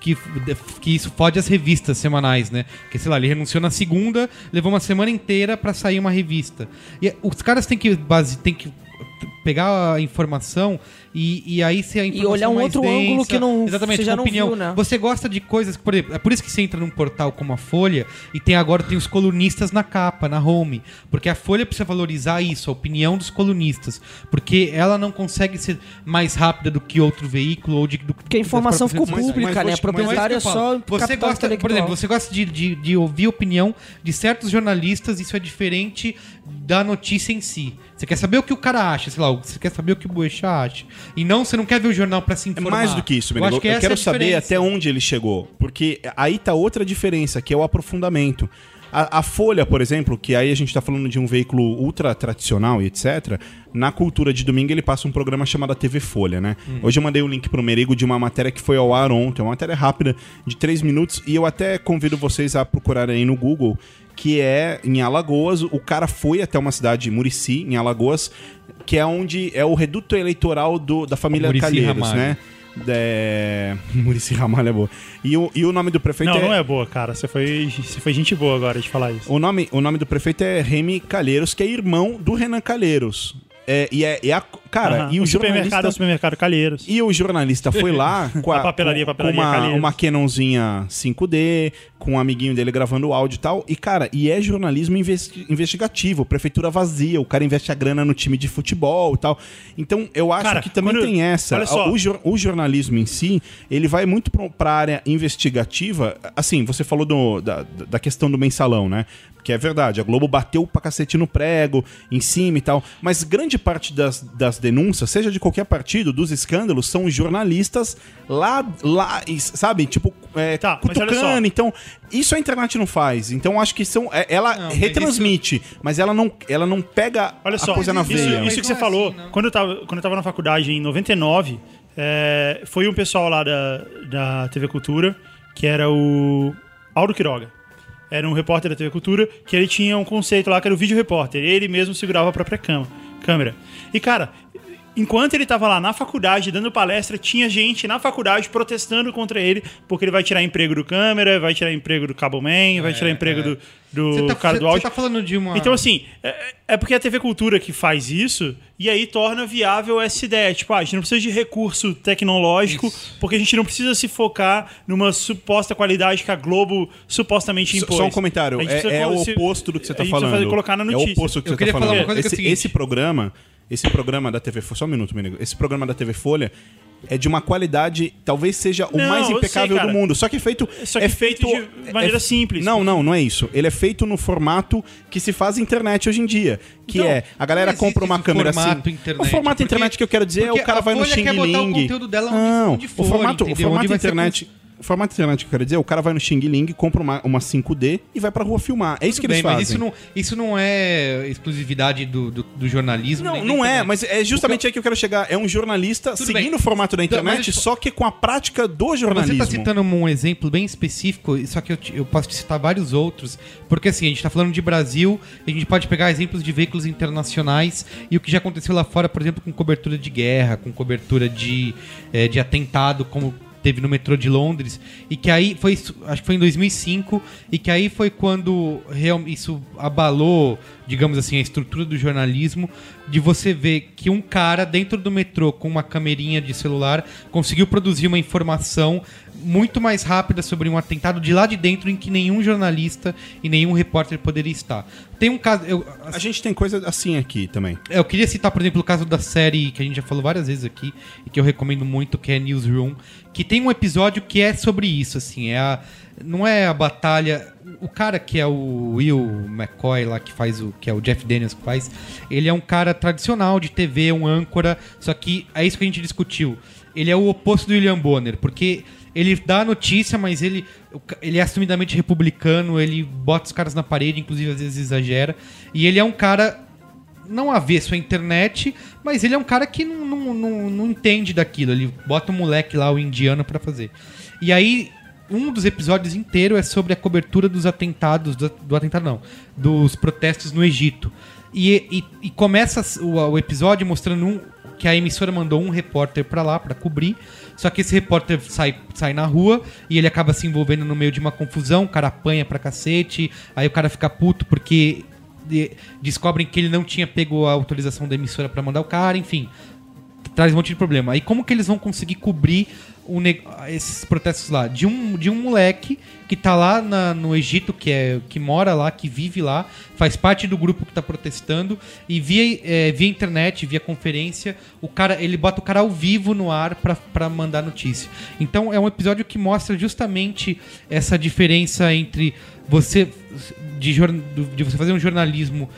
Que, que isso fode as revistas semanais, né? Porque, sei lá, ele renunciou na segunda, levou uma semana inteira pra sair uma revista. E os caras têm que, base, têm que pegar a informação e, e aí se a informação olhar um mais outro ângulo que não- exatamente você já não opinião viu, né? você gosta de coisas que, por exemplo é por isso que você entra num portal como a Folha e tem agora tem os colunistas na capa na home porque a Folha precisa valorizar isso a opinião dos colunistas porque ela não consegue ser mais rápida do que outro veículo ou de do, Porque a informação ficou Mas- mas pública, vou né? te- Proprietária é mas só você gosta, por exemplo, você gosta de, de, de ouvir a opinião de certos jornalistas, isso é diferente da notícia em si. Você quer saber o que o cara acha, sei lá, você quer saber o que o Boechat acha. E não, você não quer ver o jornal pra se É informar. mais do que isso, eu, Menego. acho Eu, que é quero a saber até onde ele chegou. Porque aí tá outra diferença, que é o aprofundamento. A, a Folha, por exemplo, que aí a gente tá falando de um veículo ultra tradicional e etc. Na cultura de domingo ele passa um programa chamado TV Folha, né? Hoje eu mandei o link pro Merigo de uma matéria que foi ao ar ontem, uma matéria rápida de três minutos. E eu até convido vocês a procurarem aí no Google, que é em Alagoas. O cara foi até uma cidade, Murici, em Alagoas, que é onde é o reduto eleitoral do, da família Muricy Calheiros, Ramalho. né? É... Murici Ramalho é boa. E o, e o nome do prefeito Não, é... não é boa, cara. Você foi, você foi gente boa agora de falar isso. O nome, o nome do prefeito é Remy Calheiros, que é irmão do Renan Calheiros. É, e é, e a, cara, e o, o supermercado é o supermercado Calheiros. E o jornalista foi lá com a, A papelaria, papelaria com uma, Calheiros. uma Canonzinha 5D, com um amiguinho dele gravando o áudio e tal. E, cara, e é jornalismo investi- investigativo, prefeitura vazia, o cara investe a grana no time de futebol e tal. Então, eu acho Cara, que também quando- tem essa. O, jor- o jornalismo em si, ele vai muito pra área investigativa. Assim, você falou do- da, da questão do mensalão, né? Que é verdade, a Globo bateu pra cacete no prego, em cima e tal. Mas grande parte das, das denúncias, seja de qualquer partido, dos escândalos, são os jornalistas lá, lá sabe? Tipo, é, Tá, cutucando. Então, isso a internet não faz. Então, acho que são. é- ela Não, mas retransmite, mas ela não, ela não pega Olha a só, coisa na isso, veia. isso que você falou, assim, quando, eu tava, quando eu tava na faculdade em 99, é, foi um pessoal lá da, da TV Cultura, que era o Aldo Quiroga. Era um repórter da TV Cultura, que ele tinha um conceito lá que era o vídeo repórter. Ele mesmo segurava a própria cama, câmera. E, cara, enquanto ele tava lá na faculdade dando palestra, tinha gente na faculdade protestando contra ele, porque ele vai tirar emprego do câmera, vai tirar emprego do cabo man, vai tirar emprego do, do Você tá, cara do áudio. você tá falando de uma. Então, assim, é, é porque a TV Cultura que faz isso, e aí torna viável essa ideia. Tipo, ah, a gente não precisa de recurso tecnológico, Isso. porque a gente não precisa se focar numa suposta qualidade que a Globo supostamente impôs. Só um comentário. É, é o se- oposto do que você a tá gente precisa falando. fazer- colocar na É o notícia. oposto do que Eu você queria tá falar falando. uma coisa que é o esse, seguinte. esse programa, esse programa da TV Folha, só um minuto, Menigo. Esse programa da TV Folha, é de uma qualidade, talvez seja o Não, mais eu impecável sei, do mundo. Só que feito. Só que feito de maneira simples. Não, não, não é isso. Ele é feito no formato que se faz internet hoje em dia. Que Então, é, a galera compra uma câmera formato assim. internet, o formato porque- internet que eu quero dizer é o cara vai no Xing botar o Ling. conteúdo dela não, o for, formato, o formato internet. O formato internet que eu quero dizer, é o cara vai no Xing Ling, compra uma, uma 5D e vai pra rua filmar. É isso que Tudo eles bem, fazem. mas isso não, isso não é exclusividade do, do, do jornalismo. Não, não é, mas é justamente aí que eu quero chegar. É um jornalista Tudo seguindo bem. o formato da Então, internet, mas só que com a prática do Você jornalismo. está citando um exemplo bem específico, só que eu, te- eu posso te citar vários outros, porque assim, a gente está falando de Brasil, a gente pode pegar exemplos de veículos internacionais e o que já aconteceu lá fora, por exemplo, com cobertura de guerra, com cobertura de, eh, de atentado, como teve no metrô de Londres, e que aí foi, acho que foi em 2005, e que aí foi quando isso abalou, digamos assim, a estrutura do jornalismo, de você ver que um cara dentro do metrô com uma camerinha de celular conseguiu produzir uma informação muito mais rápida sobre um atentado de lá de dentro em que nenhum jornalista e nenhum repórter poderia estar. Tem um caso, eu, A gente tem coisa assim aqui também. eu queria citar, por exemplo, o caso da série que a gente já falou várias vezes aqui e que eu recomendo muito, que é Newsroom, que tem um episódio que é sobre isso, assim, é a não é a batalha, o cara que é o Will McCoy lá que faz o que é o Jeff Daniels que faz, ele é um cara tradicional de TV, um âncora, só que é isso que a gente discutiu. Ele é o oposto do William Bonner, porque ele dá a notícia, mas ele, ele é assumidamente republicano, ele bota os caras na parede, inclusive às vezes exagera. E ele é um cara não avesso à internet, mas ele é um cara que não, não, não, não entende daquilo. Ele bota um moleque lá, o indiano, pra fazer. E aí, um dos episódios inteiro é sobre a cobertura dos atentados, do, do atentado não, dos protestos no Egito. E, e, e começa o, o episódio mostrando um, que a emissora mandou um repórter pra lá pra cobrir. Só que esse repórter sai, sai na rua e ele acaba se envolvendo no meio de uma confusão, o cara apanha pra cacete, aí o cara fica puto porque de- descobrem que ele não tinha pego a autorização da emissora pra mandar o cara, enfim. Traz um monte de problema. Aí como que eles vão conseguir cobrir ne- esses protestos lá? De um, de um moleque que tá lá na- no Egito, que, é, que mora lá, que vive lá, faz parte do grupo que tá protestando, e via, é, via internet, via conferência, o cara, ele bota o cara ao vivo no ar pra mandar notícia. Então é um episódio que mostra justamente essa diferença entre você de, de você fazer um jornalismo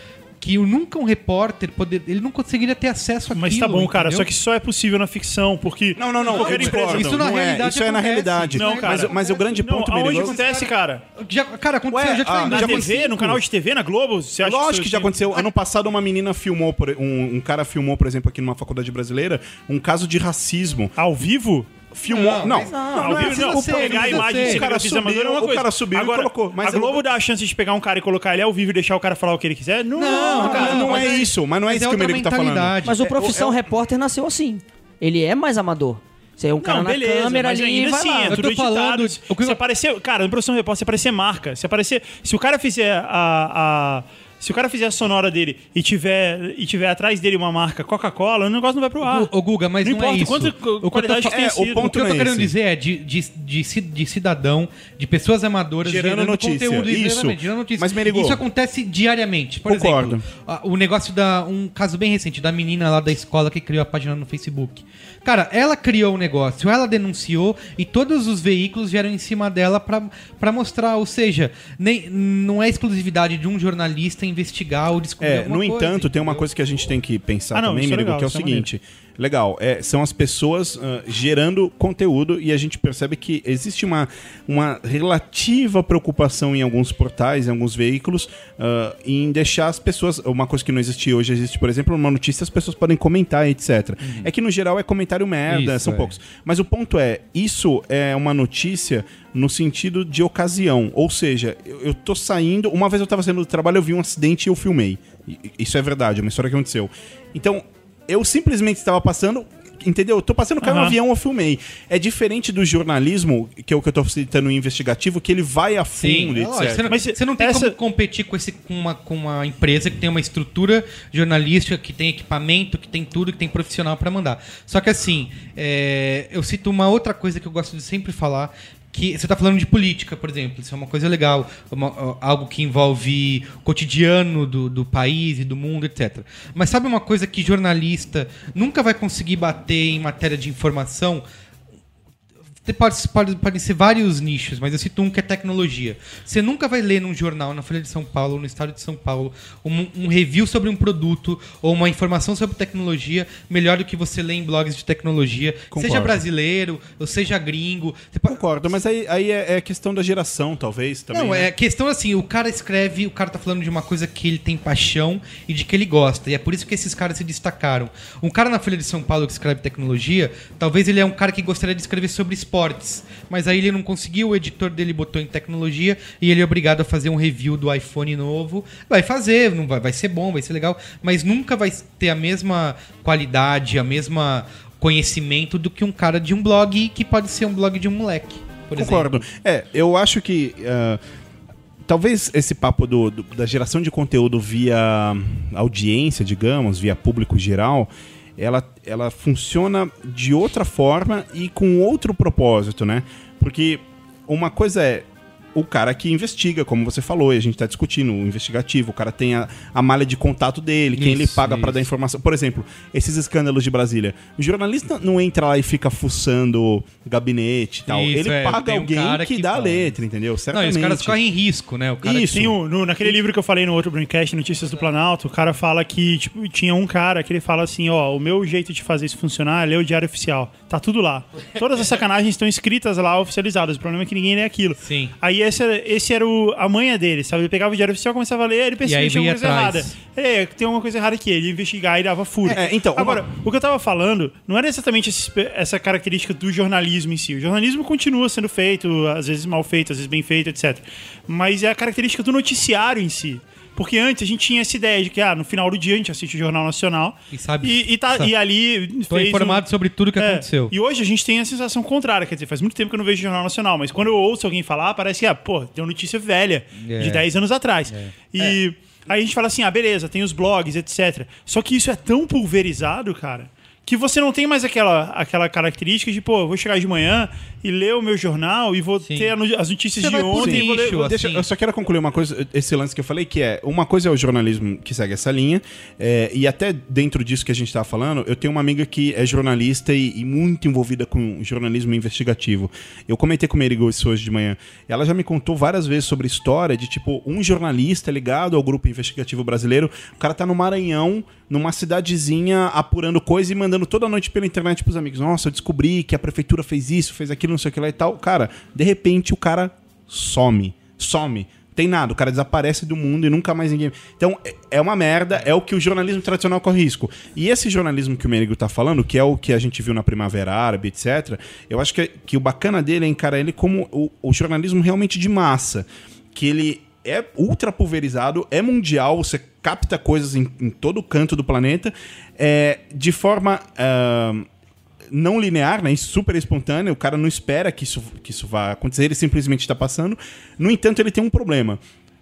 que nunca um repórter poder, ele não conseguiria ter acesso àquilo. Mas tá bom, cara. entendeu? Só que isso só é possível na ficção, porque. Não, não, não. Eu discordo. Isso na não é. realidade Isso é na acontece. realidade. Não, cara. Mas, mas o grande Não, ponto, aonde acontece, cara? Já, cara, aconteceu, Ué, já te ah, falei, Na já TV, 2005. no canal de TV, na Globo? Você acha Lógico isso que já aconteceu. Ano passado, uma menina filmou, por- um, um cara filmou, por exemplo, aqui numa faculdade brasileira, um caso de racismo. Ao vivo? Filmou. Não, Não, é vivo não. ser, pegar a imagem ser. cara cinegrafista amador é uma subiu, o coisa. cara subiu e Agora, colocou, mas a eu- Globo dá a chance de pegar um cara e colocar ele ao vivo e deixar o cara falar o que ele quiser? Não, Não, cara. não, é é- isso. Mas não é mas isso é que o Merigo tá falando. Mas o profissão repórter nasceu assim. Ele é mais amador. Você é um cara Não, na beleza, câmera mas ali e ainda assim, lá. é Eu tudo tô falando- editado. o que Se eu- aparecer, cara, no produção repórter, se aparecer marca, se aparecer, se o cara fizer a, a se o cara fizer a sonora dele e tiver e tiver atrás dele uma marca Coca-Cola, o negócio não vai pro ar. Ô, Guga, mas não, Não é isso. quanta O qualidade que é, o ponto O que eu tô é querendo esse. dizer é de, de, de, de cidadão, de pessoas amadoras Gerando notícia. conteúdo, Isso. gerando notícia. Mas, Merigo- Isso acontece diariamente. Por Concordo. exemplo, o negócio da. Um caso bem recente da menina lá da escola que criou a página no Facebook. Cara, ela criou o negócio, ela denunciou e todos os veículos vieram em cima dela pra, pra mostrar. Ou seja, nem, não é exclusividade de um jornalista investigar ou descobrir É, alguma no coisa, entanto, tem uma entendeu? coisa que a gente tem que pensar Ah, não, também, isso é legal, que é o é seguinte. Legal, é, são as pessoas ah, gerando conteúdo e a gente percebe que existe uma, uma relativa preocupação em alguns portais, em alguns veículos, ah, em deixar as pessoas. Uma coisa que não existe hoje, existe, por exemplo, uma notícia, as pessoas podem comentar, etc. É que no geral é comentário merda, Uhum. Isso, são é. poucos. Mas o ponto é, isso é uma notícia no sentido de ocasião. Ou seja, eu, eu tô saindo. Uma vez eu tava saindo do trabalho, eu vi um acidente e eu filmei. Isso é verdade, é uma história que aconteceu. Então, eu simplesmente estava passando. Entendeu? Eu tô passando, caiu um Aham. avião, eu filmei. É diferente do jornalismo, que é o que eu tô citando investigativo, que ele vai a Sim, fundo, é etc. você, não, Mas você não tem essa- como competir com, esse, com, uma, com uma empresa que tem uma estrutura jornalística, que tem equipamento, que tem tudo, que tem profissional pra mandar. Só que assim, é, eu cito uma outra coisa que eu gosto de sempre falar, que você tá falando de política, por exemplo, isso é uma coisa legal, uma- algo que envolve o cotidiano do, do país e do mundo, etc. Mas sabe uma coisa que jornalista nunca vai conseguir bater em matéria de informação? Pode, pode, podem ser vários nichos, mas eu cito um que é tecnologia. Você nunca vai ler num jornal, na Folha de São Paulo, no Estado de São Paulo, um, um review sobre um produto ou uma informação sobre tecnologia melhor do que você lê em blogs de tecnologia, Concordo. seja brasileiro ou seja gringo. Pode- Concordo, mas aí, aí é, é questão da geração, talvez, também. não, né? é questão assim, o cara escreve, o cara tá falando de uma coisa que ele tem paixão e de que ele gosta. E é por isso que esses caras se destacaram. Um cara na Folha de São Paulo que escreve tecnologia, talvez ele é um cara que gostaria de escrever sobre esportes. Mas aí ele não conseguiu, o editor dele botou em tecnologia e ele é obrigado a fazer um review do iPhone novo. Vai fazer, não vai, vai ser bom, vai ser legal, mas nunca vai ter a mesma qualidade, a mesma conhecimento do que um cara de um blog que pode ser um blog de um moleque. Por exemplo. Concordo. É, eu acho que. ah, talvez esse papo do, do- da geração de conteúdo via audiência, digamos, via público geral, ela, ela funciona de outra forma e com outro propósito, né? Porque uma coisa é o cara que investiga, como você falou, e a gente tá discutindo, o investigativo, o cara tem a, a malha de contato dele, quem ele Isso, paga para dar informação. Por exemplo, esses escândalos de Brasília. O jornalista não entra lá e fica fuçando gabinete e tal. Isso, ele é, paga um alguém cara que, que dá a letra, entendeu? Não, Certamente. os caras correm risco, né? O cara Isso. Tem um, no, naquele livro que eu falei no outro Braincast, Notícias do Planalto, o cara fala que tipo, tinha um cara que ele fala assim: ó, o meu jeito de fazer isso funcionar é ler o Diário Oficial. Tá tudo lá. Todas as sacanagens estão escritas lá, oficializadas. O problema é que ninguém lê aquilo. Sim. Aí esse, era- esse era o, a manha dele, sabe? Ele pegava o Diário Oficial, começava a ler, ele E percebia aí que tinha alguma coisa atrás. errada. É, tem uma coisa errada aqui. Ele ia investigar e dava furo. É, então, uma- Agora, o que eu tava falando não era exatamente esse- essa característica do jornalismo em si. O jornalismo continua sendo feito, às vezes mal feito, às vezes bem feito, etc. Mas é a característica do noticiário em si. Porque antes a gente tinha essa ideia de que, ah, no final do dia a gente assiste o Jornal Nacional E sabe- e, e, tá, e ali. Fez informado um- sobre tudo que é, aconteceu. E hoje a gente tem a sensação contrária. Quer dizer, faz muito tempo que eu não vejo Jornal Nacional, mas quando eu ouço alguém falar, parece que, ah, pô, tem uma notícia velha, É. de 10 anos atrás. E aí a gente fala assim, ah, beleza, tem os blogs, etc. Só que isso é tão pulverizado, cara, que você não tem mais aquela, aquela característica de, pô, vou chegar de manhã e ler o meu jornal e vou Sim. ter as notícias Você de ontem. e vou ler- vou- Deixa, assim. eu só quero concluir uma coisa, esse lance que eu falei, que é uma coisa é o jornalismo que segue essa linha, é, e até dentro disso que a gente estava falando, eu tenho uma amiga que é jornalista e, e muito envolvida com jornalismo investigativo. Eu comentei com o Merigo isso hoje de manhã. Ela já me contou várias vezes sobre história de tipo um jornalista ligado ao grupo investigativo brasileiro. O cara tá no Maranhão, numa cidadezinha, apurando coisa e mandando toda noite pela internet pros amigos. Nossa, eu descobri que a prefeitura fez isso, fez aquilo, não sei o que lá e tal. Cara, de repente o cara some. Some. Tem nada, o cara desaparece do mundo e nunca mais ninguém. Então, é- é uma merda, é o que o jornalismo tradicional corre risco. E esse jornalismo que o Merigo tá falando, que é o que a gente viu na Primavera Árabe, etc., eu acho que, que o bacana dele é encarar ele como o, o jornalismo realmente de massa. Que ele é ultra pulverizado, é mundial, você capta coisas em, em todo canto do planeta, é, de forma. ah, não linear, né? Super espontâneo, o cara não espera que isso, que isso vá acontecer, ele simplesmente está passando. No entanto, ele tem um problema.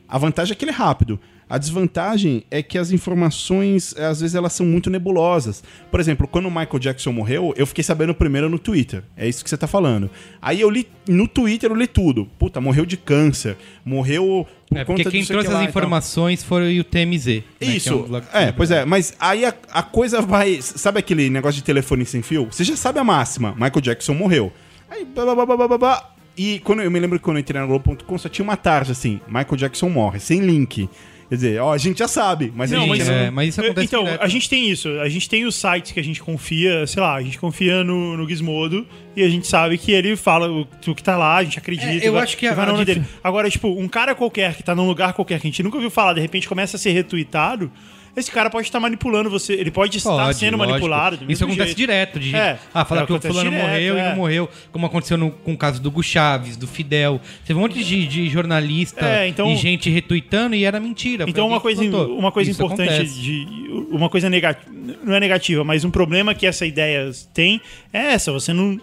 A vantagem é que ele é rápido. A desvantagem é que as informações, eh, às vezes, elas são muito nebulosas. Por exemplo, quando o Michael Jackson morreu, eu fiquei sabendo primeiro no Twitter. É isso que você tá falando. Aí eu li no Twitter, eu li tudo. Puta, morreu de câncer. Morreu por É, porque quem trouxe aqui as informações foi o TMZ. né, que Isso. é um É, pois é. Mas aí a, a coisa vai. Sabe aquele negócio de telefone sem fio? Você já sabe a máxima. Michael Jackson morreu. Aí, blá, blá, blá, blá, blá. E quando eu me lembro que quando eu entrei na Globo.com só tinha uma tarde assim: Michael Jackson morre, sem link. Quer dizer, ó, a gente já sabe, mas a Não, gente mas, não. É, mas isso acontece Então, direto. a gente tem isso. A gente tem os sites que a gente confia, sei lá, a gente confia no, no Gizmodo e a gente sabe que ele fala o, o que tá lá, a gente acredita. É, eu vai- acho que a- vai no a nome dele. Agora, tipo, um cara qualquer que tá num lugar qualquer que a gente nunca ouviu falar, de repente começa a ser retweetado, esse cara pode estar manipulando você. Ele pode estar Pode, sendo lógico. manipulado. do Isso acontece jeito. direto, de. É, ah, falar é, que o fulano direto, morreu e é. não morreu, como aconteceu no, com o caso do Hugo Chaves, do Fidel. Teve um monte de, de jornalista É, então- e gente retweetando e era mentira. Então uma coisa, contou. uma coisa Isso importante acontece. de uma coisa negativa, não é negativa, mas um problema que essa ideia tem é essa, você não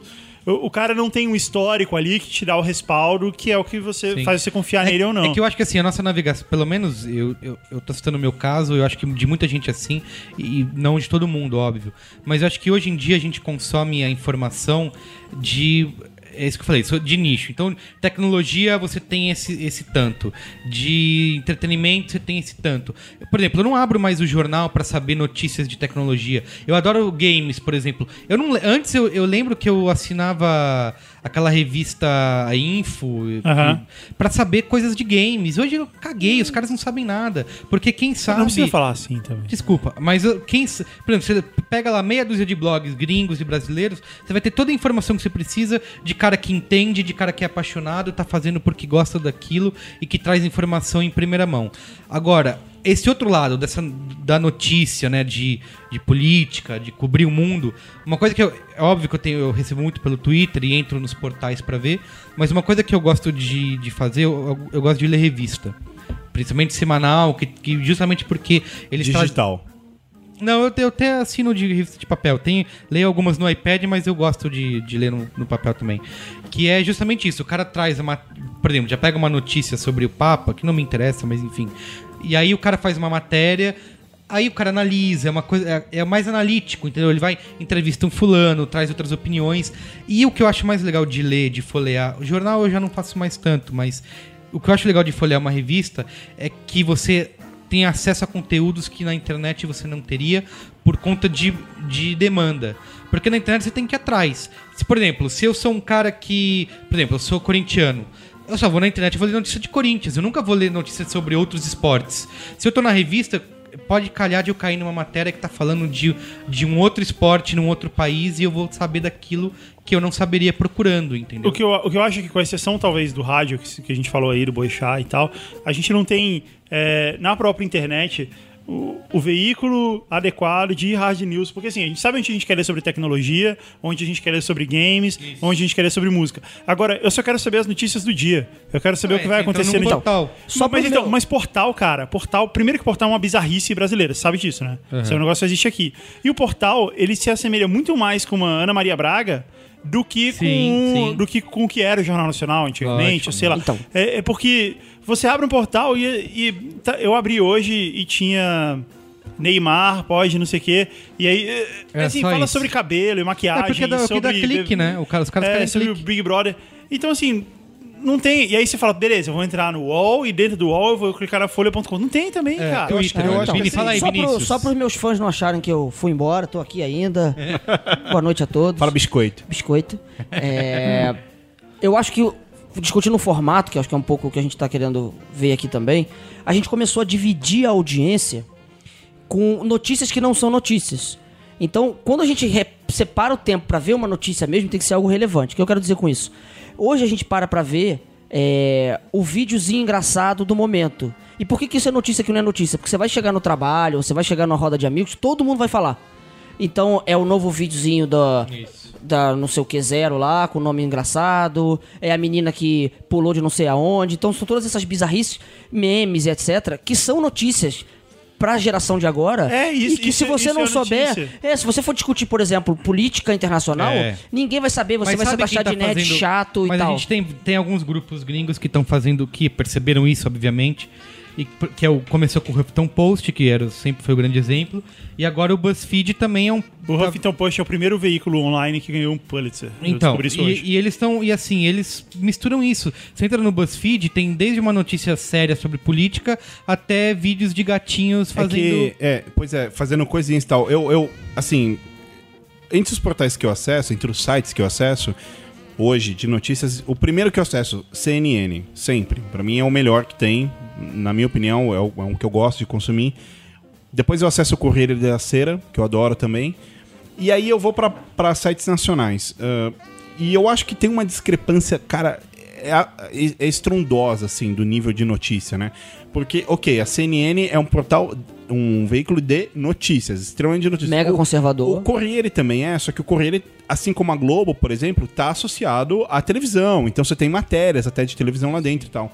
o cara não tem um histórico ali que te dá o respaldo, que é o que você Sim. faz você confiar nele ou não. É que eu acho que assim, a nossa navegação, pelo menos eu, eu, eu tô citando o meu caso, eu acho que de muita gente assim, e não de todo mundo, óbvio. Mas eu acho que hoje em dia a gente consome a informação de. É isso que eu falei, de nicho. Então, tecnologia você tem esse, esse tanto. De entretenimento você tem esse tanto. Por exemplo, eu não abro mais o jornal pra saber notícias de tecnologia. Eu adoro games, por exemplo. Eu não, antes eu, eu lembro que eu assinava aquela revista Info Aham. pra saber coisas de games. Hoje eu caguei, os caras não sabem nada. Porque quem sabe. Não precisa falar assim também. Desculpa, mas quem. Por exemplo, você pega lá meia dúzia de blogs gringos e brasileiros, você vai ter toda a informação que você precisa de cara que entende, de cara que é apaixonado, tá fazendo porque gosta daquilo e que traz informação em primeira mão. Agora, esse outro lado dessa, da notícia, né, de, de política, de cobrir o mundo, uma coisa que eu, é óbvio que eu, tenho, eu recebo muito pelo Twitter e entro nos portais pra ver, mas uma coisa que eu gosto de, de fazer, eu, eu- eu gosto de ler revista. Principalmente semanal, que, que justamente porque eles Digital. não, eu, eu até assino de revista de papel. Tem, leio algumas no iPad, mas eu gosto de, de ler no, no papel também. Que é justamente isso. O cara traz uma. Por exemplo, já pega uma notícia sobre o Papa, que não me interessa, mas enfim. E aí o cara faz uma matéria. Aí o cara analisa, é uma coisa. É, é mais analítico, entendeu? Ele vai, entrevista um fulano, traz outras opiniões. E o que eu acho mais legal de ler, de folhear. O jornal eu já não faço mais tanto, mas o que eu acho legal de folhear uma revista é que você tem acesso a conteúdos que na internet você não teria por conta de, de demanda. Porque na internet você tem que ir atrás. Se, por exemplo, se eu sou um cara que. Por exemplo, eu sou corintiano. Eu só vou na internet e vou ler notícia de Corinthians. Eu nunca vou ler notícias sobre outros esportes. Se eu tô na revista, pode calhar de eu cair numa matéria que tá falando de, de um outro esporte num outro país e eu vou saber daquilo que eu não saberia procurando, entendeu? O que, eu, o que eu acho é que, com exceção talvez do rádio, que, que a gente falou aí, do Boixá e tal, a gente não tem é, na própria internet o, o veículo adequado de hard news. Porque assim, a gente sabe onde a gente quer ler sobre tecnologia, onde a gente quer ler sobre games, onde a gente quer ler sobre música. Agora, eu só quero saber as notícias do dia. Eu quero saber Ah, o que vai você entra acontecer no portal. Só mas, pro então, mas portal, cara, portal. Primeiro que portal é uma bizarrice brasileira, você sabe disso, né? Esse é um negócio que existe aqui. E o portal, ele se assemelha muito mais com uma Ana Maria Braga do que Sim, com sim. do que com o que era o Jornal Nacional antigamente, Lógico. sei lá. Então. É, é porque você abre um portal e, e tá- eu abri hoje e tinha Neymar, pode, não sei o quê. E aí, é, É assim, fala isso. sobre cabelo e É maquiagem. porque dá, sobre dá clique, né? O cara, os caras é, querem sobre clique. o Big Brother. Então, assim, não tem. E aí você fala, beleza, eu vou entrar no UOL e dentro do UOL eu vou clicar na folha.com. Não tem também, cara. Twitter, eu acho Vini, que fala aí, só, pro, Vinícius. só pros meus fãs não acharem que eu fui embora, tô aqui ainda. Boa noite a todos. Fala biscoito. biscoito. É, eu acho que, discutindo o formato, que acho que é um pouco o que a gente tá querendo ver aqui também, a gente começou a dividir a audiência com notícias que não são notícias. Então, quando a gente separa o tempo pra ver uma notícia mesmo, tem que ser algo relevante. O que eu quero dizer com isso? Hoje a gente para pra ver é, o videozinho engraçado do momento. E por que, que isso é notícia que não é notícia? Porque você vai chegar no trabalho, você vai chegar numa roda de amigos, todo mundo vai falar. Então é o novo videozinho da, da não sei o que zero lá, com o nome engraçado. É a menina que pulou de não sei aonde. Então são todas essas bizarrices, memes e etc. Que são notícias pra geração de agora. É, isso- E que se isso- você isso não é souber. notícia. É, se você for discutir, por exemplo, política internacional, É. ninguém vai saber, você Mas vai ser quem taxado tá de nerd fazendo- chato Mas e a tal. gente tem, tem alguns grupos gringos que estão fazendo que perceberam isso, obviamente. E, que é o, começou com o Huffington Post, que era, sempre foi o grande exemplo. E agora o BuzzFeed também é um. O Huffington Post é o primeiro veículo online que ganhou um Pulitzer. Então, descobri isso hoje. e, e eles estão. E assim, eles misturam isso. Você entra no BuzzFeed, tem desde uma notícia séria sobre política até vídeos de gatinhos É fazendo. que, é, pois é, fazendo coisinhas e tal. Eu, eu, assim, entre os portais que eu acesso, entre os sites que eu acesso, hoje, de notícias, o primeiro que eu acesso, CNN, sempre. Pra mim é o melhor que tem, na minha opinião, é o, é um que eu gosto de consumir. Depois eu acesso o Correio da Cera, que eu adoro também. E aí eu vou pra sites nacionais. Ah, e eu acho que tem uma discrepância, cara, é, é- é estrondosa, assim, do nível de notícia, né? Porque, ok, a CNN é um portal, um veículo de notícias, extremamente de notícias. Mega O- conservador. O Corriere também é, só que o Corriere, assim como a Globo, por exemplo, tá associado à televisão. Então você tem matérias até de televisão lá dentro e tal.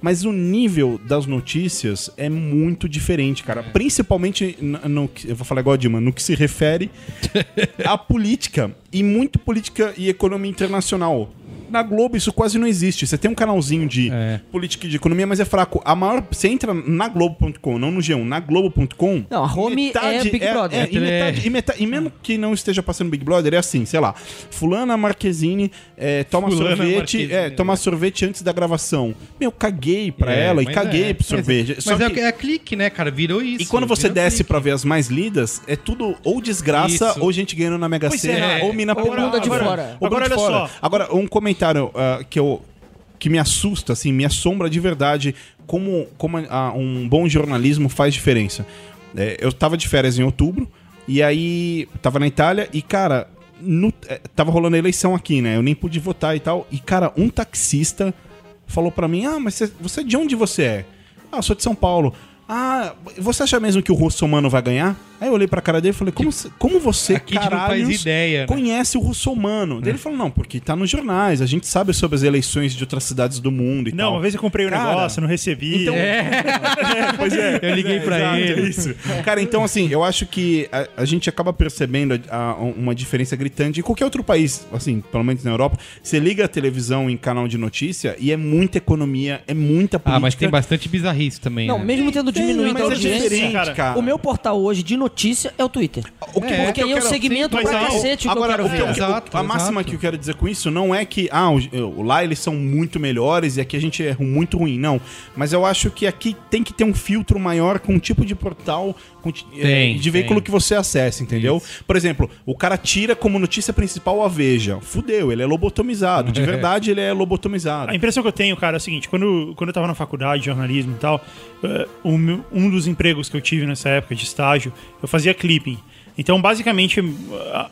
Mas o nível das notícias é muito diferente, cara. Principalmente no, no que- eu vou falar igual a Dilma, no que se refere à política e muito política e economia internacional. Na Globo isso quase não existe. Você tem um canalzinho de É. política e de economia, mas é fraco. A maior. Você entra na Globo.com, não no G1, na Globo.com. Não, a home é Big Brother. É, e, metade, e, metade- e mesmo que não esteja passando Big Brother, é assim, sei lá. Fulana Marquezine é, toma Fulana sorvete. Marquezine, É, né? toma sorvete antes da gravação. Meu, caguei pra É, ela e mas caguei é, pro mas- sorvete. Mas, Só é, que- é clique, né, cara? Virou isso. e quando você desce clique. pra ver as mais lidas, é tudo ou desgraça, Isso. ou gente ganhando na Mega Sena, é. ou mina Ou pelada. bunda de Agora- fora. ou bunda Agora, de olha fora. só. Agora, um comentário ah, que eu que me assusta, assim, me assombra de verdade como, como ah, um bom jornalismo faz diferença. É, eu tava de férias em outubro, e aí tava na Itália, e cara, no- é, tava rolando a eleição aqui, né? Eu nem pude votar e tal. E, cara, um taxista falou pra mim: Ah, mas você, você de onde você é? Ah, eu sou de São Paulo. Ah, você acha mesmo que o russomano vai ganhar? Aí eu olhei pra cara dele e falei, como, você- como você, a não faz ideia, né? conhece o russomano? Daí ele falou, não, porque tá nos jornais, a gente sabe sobre as eleições de outras cidades do mundo e Não, tal. uma vez eu comprei um Cara, negócio, não recebi. então- pois é. Eu liguei pra Exato, ele. é isso. Cara, então assim, eu acho que a, a gente acaba percebendo a- a- uma diferença gritante. Em qualquer outro país, assim, pelo menos na Europa, você liga a televisão em canal de notícia e é muita economia, é muita política. Ah, mas tem bastante bizarrice também. Não, né? mesmo tendo diminuído a é audiência, cara. o meu portal hoje de notícia é o Twitter. O que, É, Porque aí é o quero- segmento pra cacete o que eu Agora, quero o que eu- ver. Exato, a máxima exato. que eu quero dizer com isso não é que ah, o- o- lá eles são muito melhores e aqui a gente é muito ruim, não. Mas eu acho que aqui tem que ter um filtro maior com o tipo de portal, com, ti- Tem, de veículo tem. que você acessa, entendeu? Por exemplo, o cara tira como notícia principal a Veja. Fudeu, ele é lobotomizado. De verdade, ele é lobotomizado. A impressão que eu tenho, cara, é o seguinte: quando, quando eu tava na faculdade de jornalismo e tal, eh, meu- um dos empregos que eu tive nessa época de estágio, eu fazia clipping. Então, basicamente,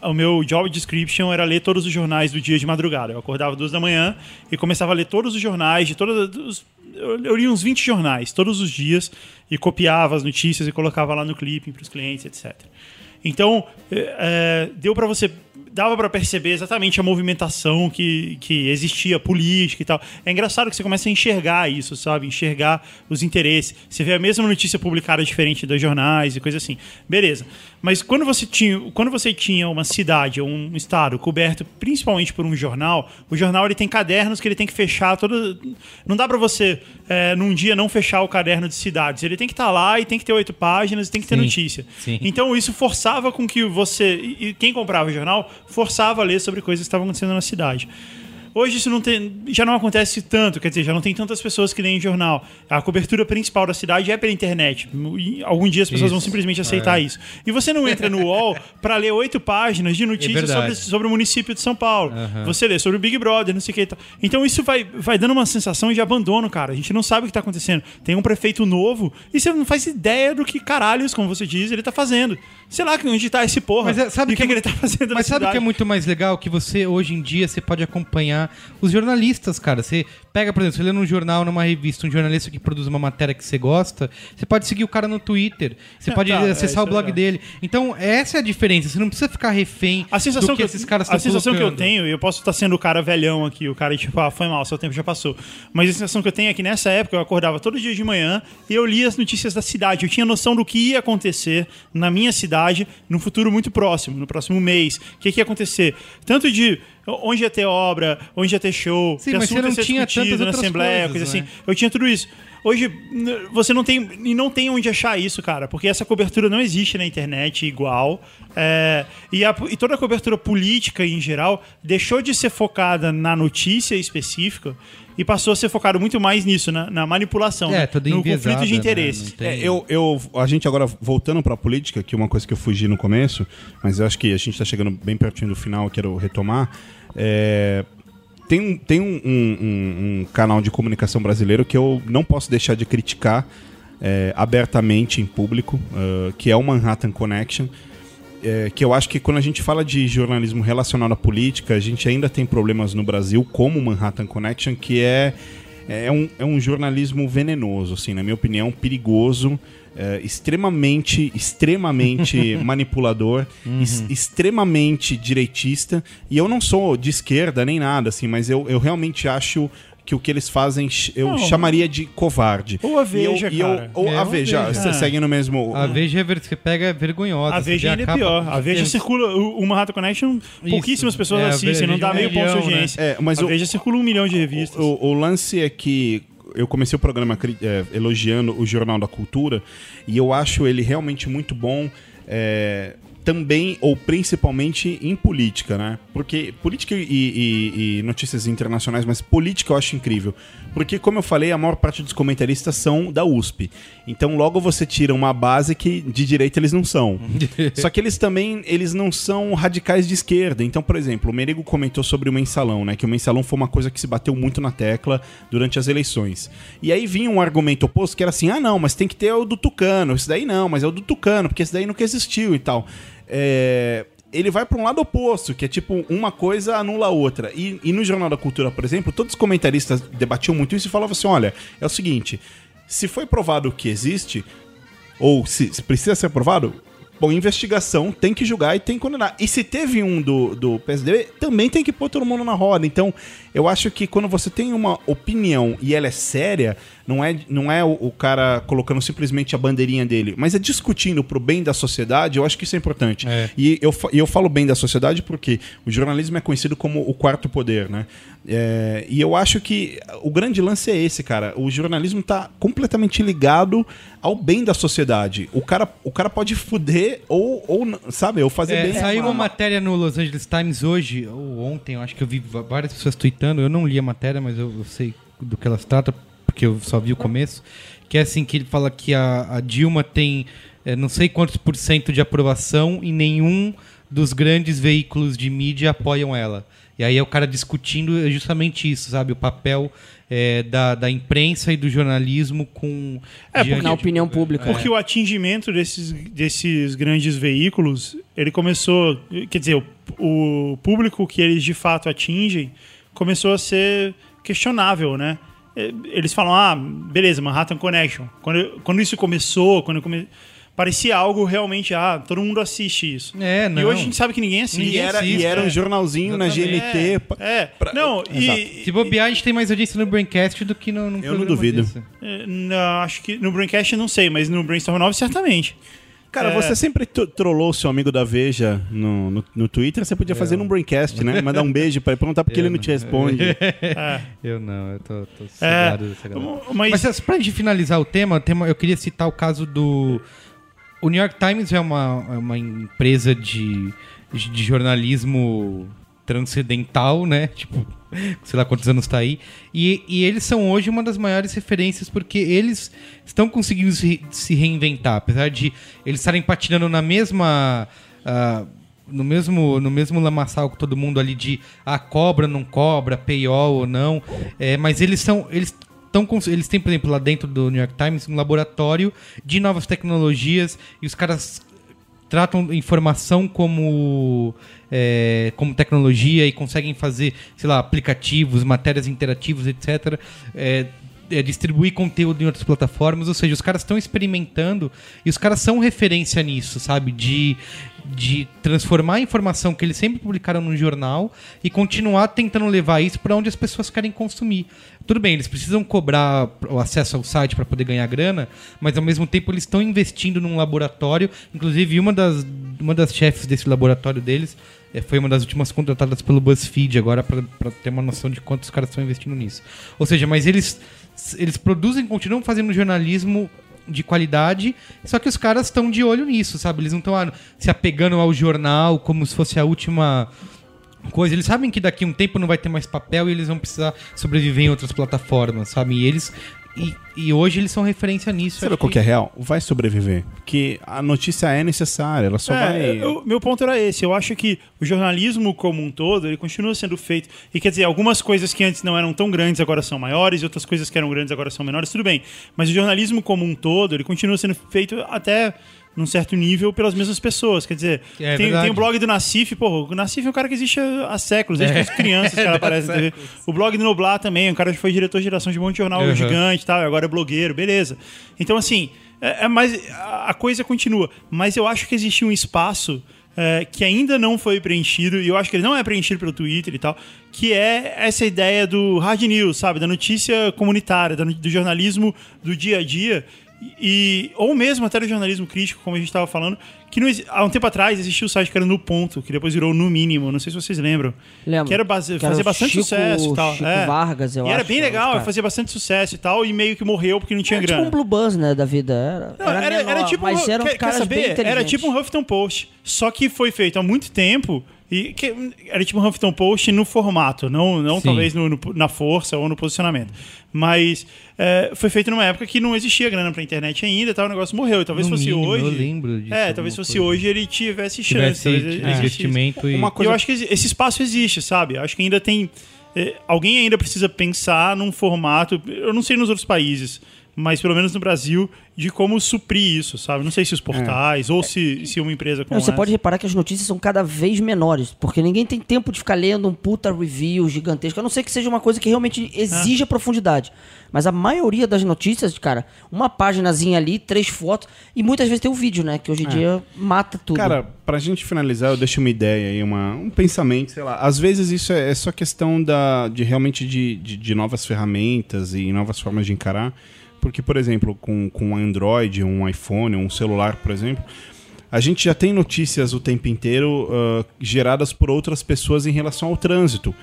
o meu job description era ler todos os jornais do dia de madrugada. Eu acordava duas da manhã e começava a ler todos os jornais de todos os. Eu li uns 20 jornais todos os dias e copiava as notícias e colocava lá no clipping para os clientes, etc. Então, eh, deu para você. Dava para perceber exatamente a movimentação que, que existia, política e tal. É engraçado que você começa a enxergar isso, sabe? Enxergar os interesses. Você vê a mesma notícia publicada diferente dos jornais e coisa assim. Beleza. Mas quando você tinha, quando você tinha uma cidade ou um estado coberto principalmente por um jornal, o jornal ele tem cadernos que ele tem que fechar todo. Não dá para você, eh, num dia, não fechar o caderno de cidades. Ele tem que estar lá e tem que ter oito páginas e tem que ter Sim, notícia. sim. Então isso forçava com que você. E e quem comprava o jornal forçava a ler sobre coisas que estavam acontecendo na cidade. Hoje isso não tem, já não acontece tanto, quer dizer, já não tem tantas pessoas que leem jornal. A cobertura principal da cidade é pela internet. E algum dia as pessoas vão Isso, simplesmente aceitar isso. E você não entra no UOL para ler oito páginas de notícias É sobre, sobre o município de São Paulo. Você lê sobre o Big Brother, não sei o que. tal. Então isso vai, vai dando uma sensação de abandono, cara. A gente não sabe o que tá acontecendo. Tem um prefeito novo e você não faz ideia do que caralhos, como você diz, ele tá fazendo. Sei lá onde tá esse porra. Mas é- sabe o que que, é que ele tá fazendo Mas sabe o que é muito mais legal? Que você, hoje em dia, você pode acompanhar os jornalistas, cara. Você pega, por exemplo, você lê num jornal, numa revista, um jornalista que produz uma matéria que você gosta, você pode seguir o cara no Twitter, você pode tá, é, acessar isso o é blog legal. dele. Então, essa é a diferença. Você não precisa ficar refém A sensação do que, que, esses caras a estão sensação que eu colocando. tenho, e eu posso estar sendo o cara velhão aqui, o cara tipo, ah, foi mal, seu tempo já passou. Mas a sensação que eu tenho é que nessa época eu acordava todo dia de manhã e eu lia as notícias da cidade. Eu tinha noção do que ia acontecer na minha cidade num futuro muito próximo, no próximo mês. O que, que ia acontecer? Tanto de onde ia ter obra, onde ia ter show, Sim, que assunto ia não ser tinha discutido na Assembleia, coisas, coisa né? assim. Eu tinha tudo isso. Hoje você não tem e não tem onde achar isso, cara, porque essa cobertura não existe na internet igual. É, e, a- e toda a cobertura política em geral deixou de ser focada na notícia específica e passou a ser focado muito mais nisso, na, na manipulação, É, né? no conflito de né? interesse. Não tem- É, eu, eu, a gente agora, voltando pra política, que é uma coisa que eu fugi no começo, mas eu acho que a gente tá chegando bem pertinho do final, eu quero retomar. É, tem um, tem um, um- um- um canal de comunicação brasileiro que eu não posso deixar de criticar é, abertamente em público, ah, que é o Manhattan Connection. É, que eu acho que quando a gente fala de jornalismo relacionado à política, a gente ainda tem problemas no Brasil, como o Manhattan Connection, que é, é, um, é um jornalismo venenoso, assim, na minha opinião, perigoso, é, extremamente, extremamente manipulador, es- extremamente direitista. E eu não sou de esquerda nem nada, assim, mas eu, eu realmente acho que o que eles fazem eu Não. chamaria de covarde. Ou a Veja, e eu, cara. ou É, a Veja, Veja. você segue no mesmo... A Veja é ver- você pega é vergonhosa. A Veja ainda é capa- pior. A Veja circula. O, o Manhattan Connection, pouquíssimas pessoas É, a assistem, não dá é um meio ponto de né? audiência. É, mas a o- Veja circula um milhão de revistas. O, o lance é que eu comecei o programa é, elogiando o Jornal da Cultura e eu acho ele realmente muito bom. é, também ou principalmente em política, né? Porque política e, e- e notícias internacionais, mas política eu acho incrível. Porque, como eu falei, a maior parte dos comentaristas são da USP. Então, logo você tira uma base que de direita eles não são. Só que eles também eles não são radicais de esquerda. Então, por exemplo, o Merigo comentou sobre o mensalão, né? Que o mensalão foi uma coisa que se bateu muito na tecla durante as eleições. E aí vinha um argumento oposto que era assim: ah, não, mas tem que ter o do Tucano. Esse daí não, mas é o do Tucano, porque esse daí nunca existiu e tal. É, Ele vai para um lado oposto, que é tipo uma coisa anula a outra. E, e no Jornal da Cultura, por exemplo, todos os comentaristas debatiam muito isso e falavam assim: olha, é o seguinte, se foi provado que existe, ou se, se precisa ser aprovado, bom, investigação tem que julgar e tem que condenar. E se teve um do, do PSDB, também tem que pôr todo mundo na roda. Então, eu acho que quando você tem uma opinião e ela é séria, não é, não é o, o cara colocando simplesmente a bandeirinha dele, mas é discutindo pro bem da sociedade, eu acho que isso é importante. É. E eu, eu falo bem da sociedade porque o jornalismo é conhecido como o quarto poder, né? É, e eu acho que o grande lance é esse, cara. O jornalismo tá completamente ligado ao bem da sociedade. O cara, o cara pode fuder ou, ou sabe, ou fazer É, bem. saiu uma matéria no Los Angeles Times hoje, ou ontem, eu acho que eu vi várias pessoas tweetando. Eu não li a matéria, mas eu, eu sei do que elas tratam, porque eu só vi o começo. Que é assim: que ele fala que a, a Dilma tem é, não sei quantos por cento de aprovação e nenhum dos grandes veículos de mídia apoiam ela. E aí é o cara discutindo justamente isso, sabe? O papel é, da, da imprensa e do jornalismo com. É, diante Na de- opinião pública. Porque o atingimento desses, desses grandes veículos, ele começou. Quer dizer, o, o público que eles de fato atingem começou a ser questionável, né? Eh, Eles falam, ah, beleza, Manhattan Connection. Quando, quando isso começou, quando eu come... parecia algo realmente, ah, todo mundo assiste isso. É, não. E hoje a gente sabe que ninguém assiste. E era, e era um é. jornalzinho na Exatamente. GNT. pa- É, pra- não, e, Se bobear, a gente tem mais audiência no Braincast do que no, no Eu não duvido. eh, não, acho que no Braincast eu não sei, mas no Brainstorm 9 certamente. Cara, É. você sempre trollou o seu amigo da Veja no, no, no Twitter, você podia fazer num braincast, né? Mandar um beijo pra ele, perguntar por que ele não te responde. É. Eu não, eu tô, tô É, cegado dessa galera. mas, Mas pra gente finalizar o tema, o tema, eu queria citar o caso do. O New York Times é uma, é uma empresa de, de jornalismo transcendental, né? Tipo, sei lá quantos anos tá aí. E, e eles são hoje uma das maiores referências porque eles estão conseguindo se, se reinventar. Apesar de eles estarem patinando na mesma. ah, no mesmo, no mesmo lamaçal que todo mundo ali de ah, cobra, não cobra, paywall ou não. É, mas eles são. Eles estão eles têm, por exemplo, lá dentro do New York Times, um laboratório de novas tecnologias e os caras tratam informação como, é, como tecnologia e conseguem fazer, sei lá, aplicativos, matérias interativas, etc. É, é, distribuir conteúdo em outras plataformas, ou seja, os caras estão experimentando e os caras são referência nisso, sabe? De, de transformar a informação que eles sempre publicaram no jornal e continuar tentando levar isso para onde as pessoas querem consumir. Tudo bem, eles precisam cobrar o acesso ao site para poder ganhar grana, mas ao mesmo tempo eles estão investindo num laboratório. Inclusive, uma das, uma das chefes desse laboratório deles eh, foi uma das últimas contratadas pelo BuzzFeed agora para ter uma noção de quanto os caras estão investindo nisso. Ou seja, mas eles, eles produzem, continuam fazendo jornalismo de qualidade, só que os caras estão de olho nisso, sabe? Eles não estão ah, se apegando ao jornal como se fosse a última coisa. Eles sabem que daqui a um tempo não vai ter mais papel e eles vão precisar sobreviver em outras plataformas, sabe? E eles e, e hoje eles são referência nisso. Sabe acho qual que é real? Vai sobreviver. Porque a notícia é necessária, ela só É, vai. eu- meu ponto era esse. Eu acho que o jornalismo como um todo, ele continua sendo feito. E quer dizer, algumas coisas que antes não eram tão grandes agora são maiores, e outras coisas que eram grandes agora são menores, tudo bem. Mas o jornalismo como um todo, ele continua sendo feito até num certo nível pelas mesmas pessoas. Quer dizer, É tem, verdade. tem o blog do Nassif, pô, o Nassif é um cara que existe há séculos, desde É. que as crianças que ela aparece na TV. O blog do Noblar também, um cara que foi diretor de geração de um monte de jornal Uhum. gigante e tal, agora é blogueiro, beleza. Então, assim, é, é mais, a, coisa continua. Mas eu acho que existe um espaço é, que ainda não foi preenchido, e eu acho que ele não é preenchido pelo Twitter e tal, que é essa ideia do hard news, sabe? Da notícia comunitária, do jornalismo do dia a dia. E, ou mesmo até do jornalismo crítico, como a gente estava falando, que não há um tempo atrás existia o site que era No Ponto, que depois virou No Mínimo, não sei se vocês lembram. Lembro. Que era base, era fazia o bastante Chico- sucesso e tal. Chico é. Vargas, eu E era acho, bem era legal, esse cara. fazia bastante sucesso e tal, e meio que morreu porque não tinha Era tipo grana. um Blue Buzz, né, da vida. Era, Não, era, era menor, tipo mas um, eram quer, quer bem saber? Era tipo um Huffington Post, só que foi feito há muito tempo e que, era tipo um Huffington Post no formato, não, não Sim. talvez no- no- na força ou no posicionamento. Mas é, foi feito numa época que não existia grana pra internet ainda, e tal, o negócio morreu. E talvez No fosse mínimo, hoje. eu lembro disso, É, talvez fosse coisa. hoje ele tivesse chance. Tivesse é, investimento e... Uma E eu acho que esse espaço existe, sabe? Acho que ainda tem. eh, alguém ainda precisa pensar num formato. Eu não sei nos outros países, mas pelo menos no Brasil, de como suprir isso, sabe? Não sei se os portais ou se, se uma empresa como Não, você essa. pode reparar que as notícias são cada vez menores, porque ninguém tem tempo de ficar lendo um puta review gigantesco, a não ser que seja uma coisa que realmente exija Ah. profundidade. Mas a maioria das notícias, cara, uma páginazinha ali, três fotos, e muitas vezes tem o vídeo, né? Que hoje em dia mata tudo. Cara, pra gente finalizar, eu deixo uma ideia aí, uma, um pensamento, sei lá. Às vezes isso é, é só questão da, de realmente de, de, de novas ferramentas e novas formas de encarar. Porque, por exemplo, com, com um Android, um iPhone, um celular, por exemplo, a gente já tem notícias o tempo inteiro ah, geradas por outras pessoas em relação ao trânsito.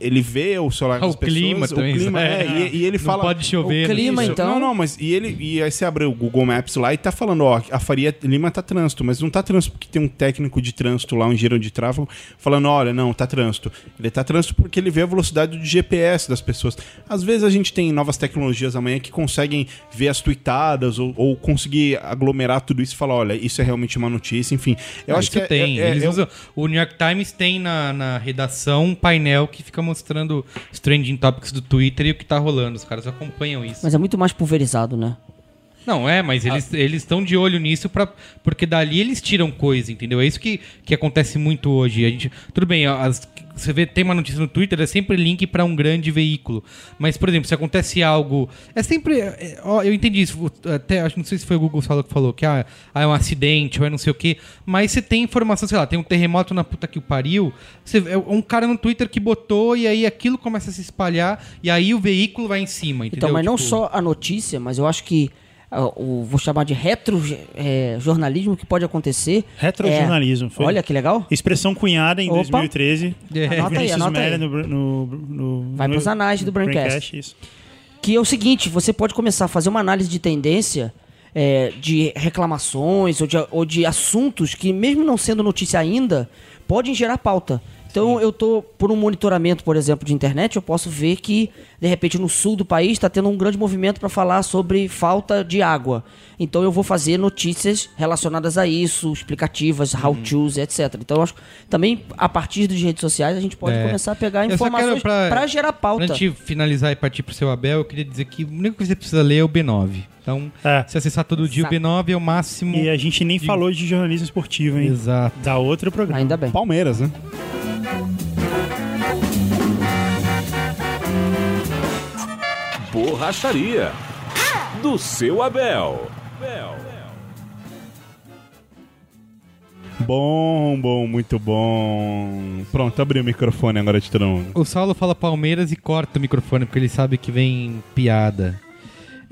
Ele vê o celular Ah, das o clima pessoas, também, o clima, é. é, e, e ele Não fala... pode chover. O clima, né? então- Não, não, mas e ele e aí você abre o Google Maps lá e tá falando, ó, a Faria Lima tá trânsito, mas não tá trânsito porque tem um técnico de trânsito lá, um engenheiro de tráfego, falando, olha, não, tá trânsito. Ele tá trânsito porque ele vê a velocidade do GPS das pessoas. Às vezes a gente tem novas tecnologias amanhã que conseguem ver as tweetadas ou, ou conseguir aglomerar tudo isso e falar, olha, isso é realmente uma notícia, enfim. Eu Ah, acho isso que é- tem. é- é- Eles é- usam, o New York Times tem na, na redação um painel que fica mostrando os trending topics do Twitter e o que tá rolando. Os caras acompanham isso. Mas é muito mais pulverizado, né? Não, é, mas eles eles estão de olho nisso pra, porque dali eles tiram coisa, entendeu? É isso que, que acontece muito hoje. A gente, tudo bem, as- você vê, tem uma notícia no Twitter, é sempre link pra um grande veículo. Mas, por exemplo, se acontece algo. É sempre. é, ó, eu entendi isso. Até acho não sei se foi o Google falou que falou que ah, ah, é um acidente ou é não sei o quê. Mas você tem informação, sei lá, tem um terremoto na puta que o pariu. Você, é um cara no Twitter que botou e aí aquilo começa a se espalhar e aí o veículo vai em cima, entendeu? Então, mas não Tipo, só a notícia, mas eu acho que o vou chamar de retro-jornalismo que pode acontecer. Retrojornalismo, é- foi. Olha que legal. Expressão cunhada em Opa. 2013. É. Anota aí, anota aí. No, no, no, Vai no- pros anais do Braincast. isso. Que é o seguinte, você pode começar a fazer uma análise de tendência é, de reclamações ou de, ou de assuntos que, mesmo não sendo notícia ainda, podem gerar pauta. Então, eu tô por um monitoramento, por exemplo, de internet, eu posso ver que, de repente, no sul do país está tendo um grande movimento para falar sobre falta de água. Então, eu vou fazer notícias relacionadas a isso, explicativas, how-tos, etc. Então, eu acho que também, a partir das redes sociais, a gente pode É. começar a pegar Eu informações pra- para gerar pauta. Pra gente finalizar e partir pro seu Abel, eu queria dizer que o único que você precisa ler é o B9. Então, É. se acessar todo dia Exato. o B9 é o máximo. E a gente nem de- falou de jornalismo esportivo, hein? Exato. Da outro programa. Ainda bem. Palmeiras, né? Borracharia do seu Abel. Bom, bom, muito bom. Pronto, abri o microfone agora de todo mundo. O Saulo fala Palmeiras e corta o microfone porque ele sabe que vem piada.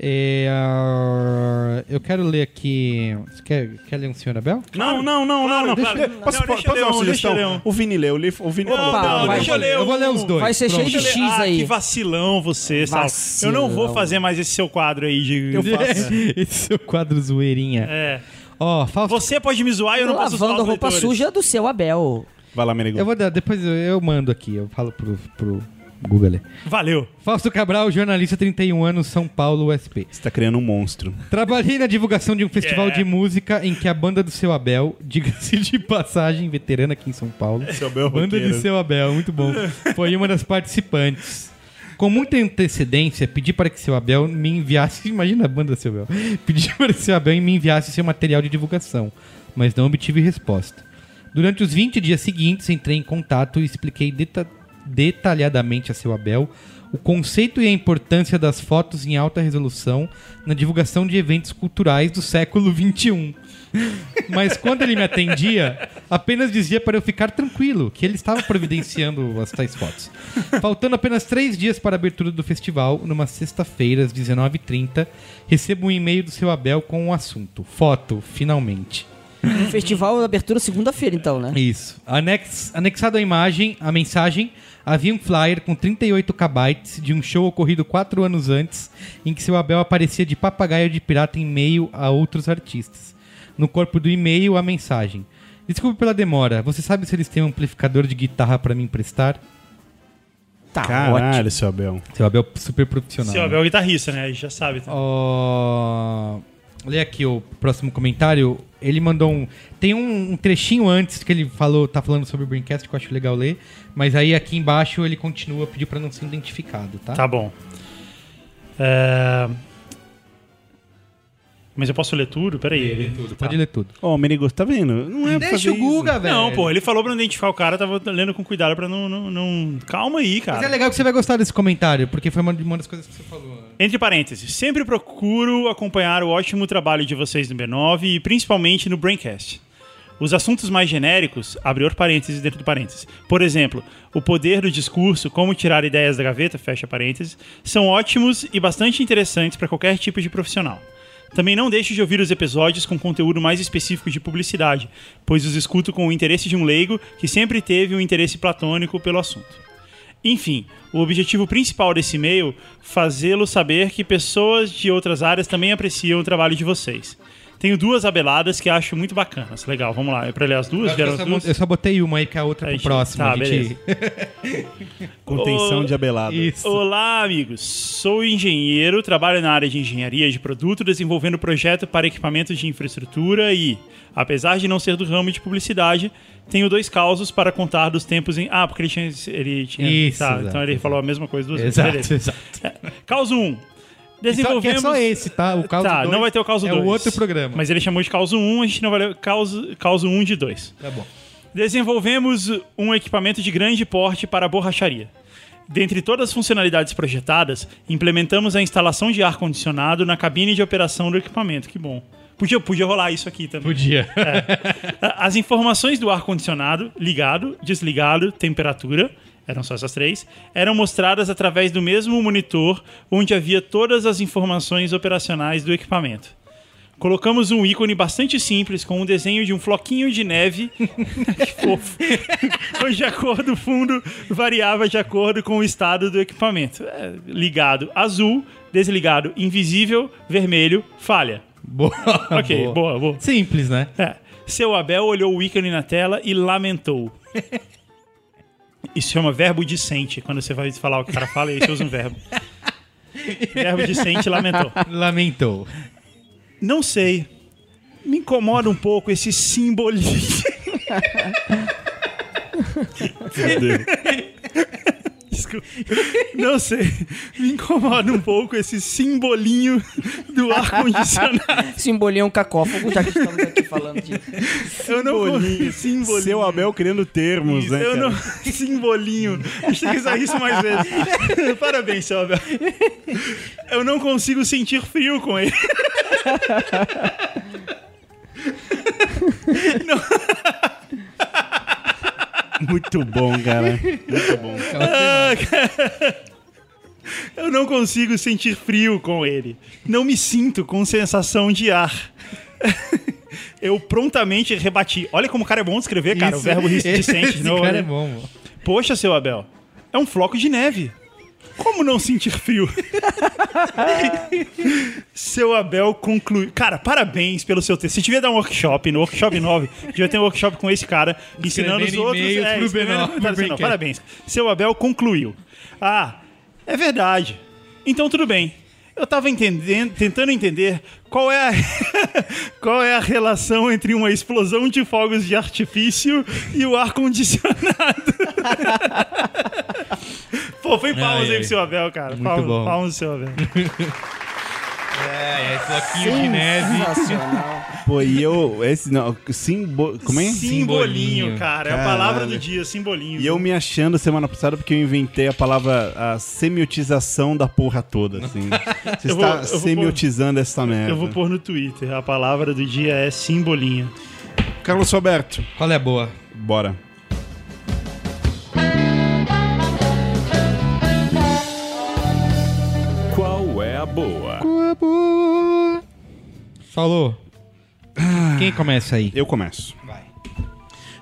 É, ah, eu quero ler aqui. Você quer, quer ler um senhor Abel? Não, não, não, Claro, não, não. claro. Deixa- Não, Posso, deixa posso eu dar ler uma um, sugestão? um. O Vini leu, o Li- o Vini falou. Opa, Não, vai, deixa eu ler Eu vou ler os dois. Vai ser cheio de X ah, aí. que vacilão você, Sal. Eu Vacilão. não vou fazer mais esse seu quadro aí de. Eu faço. Esse seu quadro zoeirinha. É. Ó, Fausto. Você pode me zoar e eu não posso zoar Lavando roupa leitores. suja do seu Abel. Vai lá, Merigo. Eu vou dar, depois eu, eu mando aqui, eu falo pro, pro Google. Valeu. Fausto Cabral, jornalista, 31 anos, São Paulo, USP. Você tá criando um monstro. Trabalhei na divulgação de um festival Yeah. de música em que a banda do Seu Abel, diga-se de passagem, veterana aqui em São Paulo. Seu Abel Banda roqueiro. de Seu Abel, muito bom. Foi uma das participantes. Com muita antecedência, pedi para que Seu Abel me enviasse. Imagina a banda do Seu Abel. Pedi para que Seu Abel me enviasse seu material de divulgação, mas não obtive resposta. Durante os 20 dias seguintes, entrei em contato e expliquei deta- detalhadamente a Seu Abel o conceito e a importância das fotos em alta resolução na divulgação de eventos culturais do século XXI. Mas quando ele me atendia, apenas dizia para eu ficar tranquilo, que ele estava providenciando as tais fotos. Faltando apenas três dias para a abertura do festival, numa sexta-feira, às 19h30, recebo um e-mail do seu Abel com o assunto. Foto, finalmente. Festival abertura segunda-feira, então, né? Isso. Anex- anexado à imagem, a mensagem, havia um flyer com 38 KB de um show ocorrido quatro anos antes, em que seu Abel aparecia de papagaio de pirata em meio a outros artistas. No corpo do e-mail, a mensagem. Desculpe pela demora, você sabe se eles têm um amplificador de guitarra para me emprestar? Tá, Caralho, ótimo. seu Abel. Seu Abel super profissional. Seu né? Abel é o guitarrista, né? Aí já sabe. Tá? Ó, Lê aqui o próximo comentário. Ele mandou um. Tem um, um trechinho antes que ele falou, tá falando sobre o Braincast, que eu acho legal ler. Mas aí aqui embaixo ele continua, pediu pra não ser identificado, tá? Tá bom. É, Mas eu posso ler tudo? Peraí. Ele... Tudo, Pode ler tudo. Ó, o Menegos, tá vendo? Não é Deixa o Guga, velho. Não, pô, ele falou pra não identificar o cara, tava lendo com cuidado pra não. não, não- Calma aí, cara. Mas é legal que você vai gostar desse comentário, porque foi uma, uma das coisas que você falou. Entre parênteses, sempre procuro acompanhar o ótimo trabalho de vocês no B9 e principalmente no Braincast. Os assuntos mais genéricos, outro parênteses dentro do parênteses. Por exemplo, o poder do discurso, como tirar ideias da gaveta, fecha parênteses, são ótimos e bastante interessantes para qualquer tipo de profissional. Também não deixe de ouvir os episódios com conteúdo mais específico de publicidade, pois os escuto com o interesse de um leigo que sempre teve um interesse platônico pelo assunto. Enfim, o objetivo principal desse e-mail fazê-lo saber que pessoas de outras áreas também apreciam o trabalho de vocês. Tenho duas abeladas que acho muito bacanas. Legal, vamos lá. É pra ler as duas? Eu as só, duas? eu só botei uma aí, que é a outra Aí, pro próximo. tá, a gente... Contenção de abelada. Isso. Olá, amigos. Sou engenheiro, trabalho na área de engenharia de produto, desenvolvendo projeto para equipamentos de infraestrutura e, apesar de não ser do ramo de publicidade, tenho dois causos para contar dos tempos em. Ah, porque ele tinha. Ele tinha Isso, tá, então ele falou a mesma coisa duas vezes. Exato, Beleza. exato. Causo 1. Só, que é Desenvolvemos. só esse, tá? O caso tá, dois não vai ter o causo É 2. o outro programa. Mas ele chamou de causo 1, a gente não vai ler causo, causo 1 de 2. Tá bom. Desenvolvemos um equipamento de grande porte para a borracharia. Dentre todas as funcionalidades projetadas, implementamos a instalação de ar-condicionado na cabine de operação do equipamento. Que bom. Podia, podia rolar isso aqui também. Podia. As informações do ar-condicionado, ligado, desligado, temperatura, eram só essas três, eram mostradas através do mesmo monitor onde havia todas as informações operacionais do equipamento. Colocamos um ícone bastante simples com um desenho de um floquinho de neve, que fofo, onde a cor do fundo variava de acordo com o estado do equipamento. É, ligado azul, desligado invisível, vermelho, falha. Boa. Ok, boa, boa. Simples, né? É. Seu Abel olhou o ícone na tela e lamentou. Isso chama verbo dicente. Quando você vai falar o que o cara fala, aí você usa um verbo. verbo dicente, lamentou. Lamentou. Não sei. Me incomoda um pouco esse simbolismo. Não sei. Me incomoda um pouco esse simbolinho do ar-condicionado. Simbolinho é um cacófago, já que estamos aqui falando de. Eu não Simbolinho. simbolinho. Seu Abel criando termos, né? eu cara? não. Simbolinho. A gente tem que usar isso mais vezes. Parabéns, seu Abel. Eu não consigo sentir frio com ele. Muito bom, cara. Muito bom. Eu não consigo sentir frio com ele. Não me sinto com sensação de ar. Eu prontamente rebati. Olha como o cara é bom de escrever, cara. o Isso. verbo dicente Esse de novo. cara né? é bom, mano. Poxa, seu Abel. É um floco de neve. Como não sentir frio? seu Abel conclui. Cara, parabéns pelo seu texto. Você devia dar um workshop no Workshop 9. Devia ter um workshop com esse cara, ensinando os outros. e-mails pro escrevendo B9, comentários. pro. Parabéns. Seu Abel concluiu. Ah, é verdade. Então tudo bem. Eu tava entendendo, tentando entender qual é, a, qual é a relação entre uma explosão de fogos de artifício e o ar-condicionado. Pô, foi palmas aí ai. pro seu Abel, cara. Muito palmas, bom. palmas pro seu Abel. É, é floquinho de neve. Sensacional. Pô, e eu. Esse não. Simbo, como é? Simbolinho, Simbolinho. cara. É a palavra do dia, simbolinho. E eu me achando semana passada porque eu inventei a palavra a semiotização da porra toda, assim. Você Eu está vou semiotizando essa merda. Eu vou pôr no Twitter. A palavra do dia é simbolinho. Carlos Roberto, Qual é a boa? bora. Qual é a boa? Falou. Quem começa aí? Eu começo.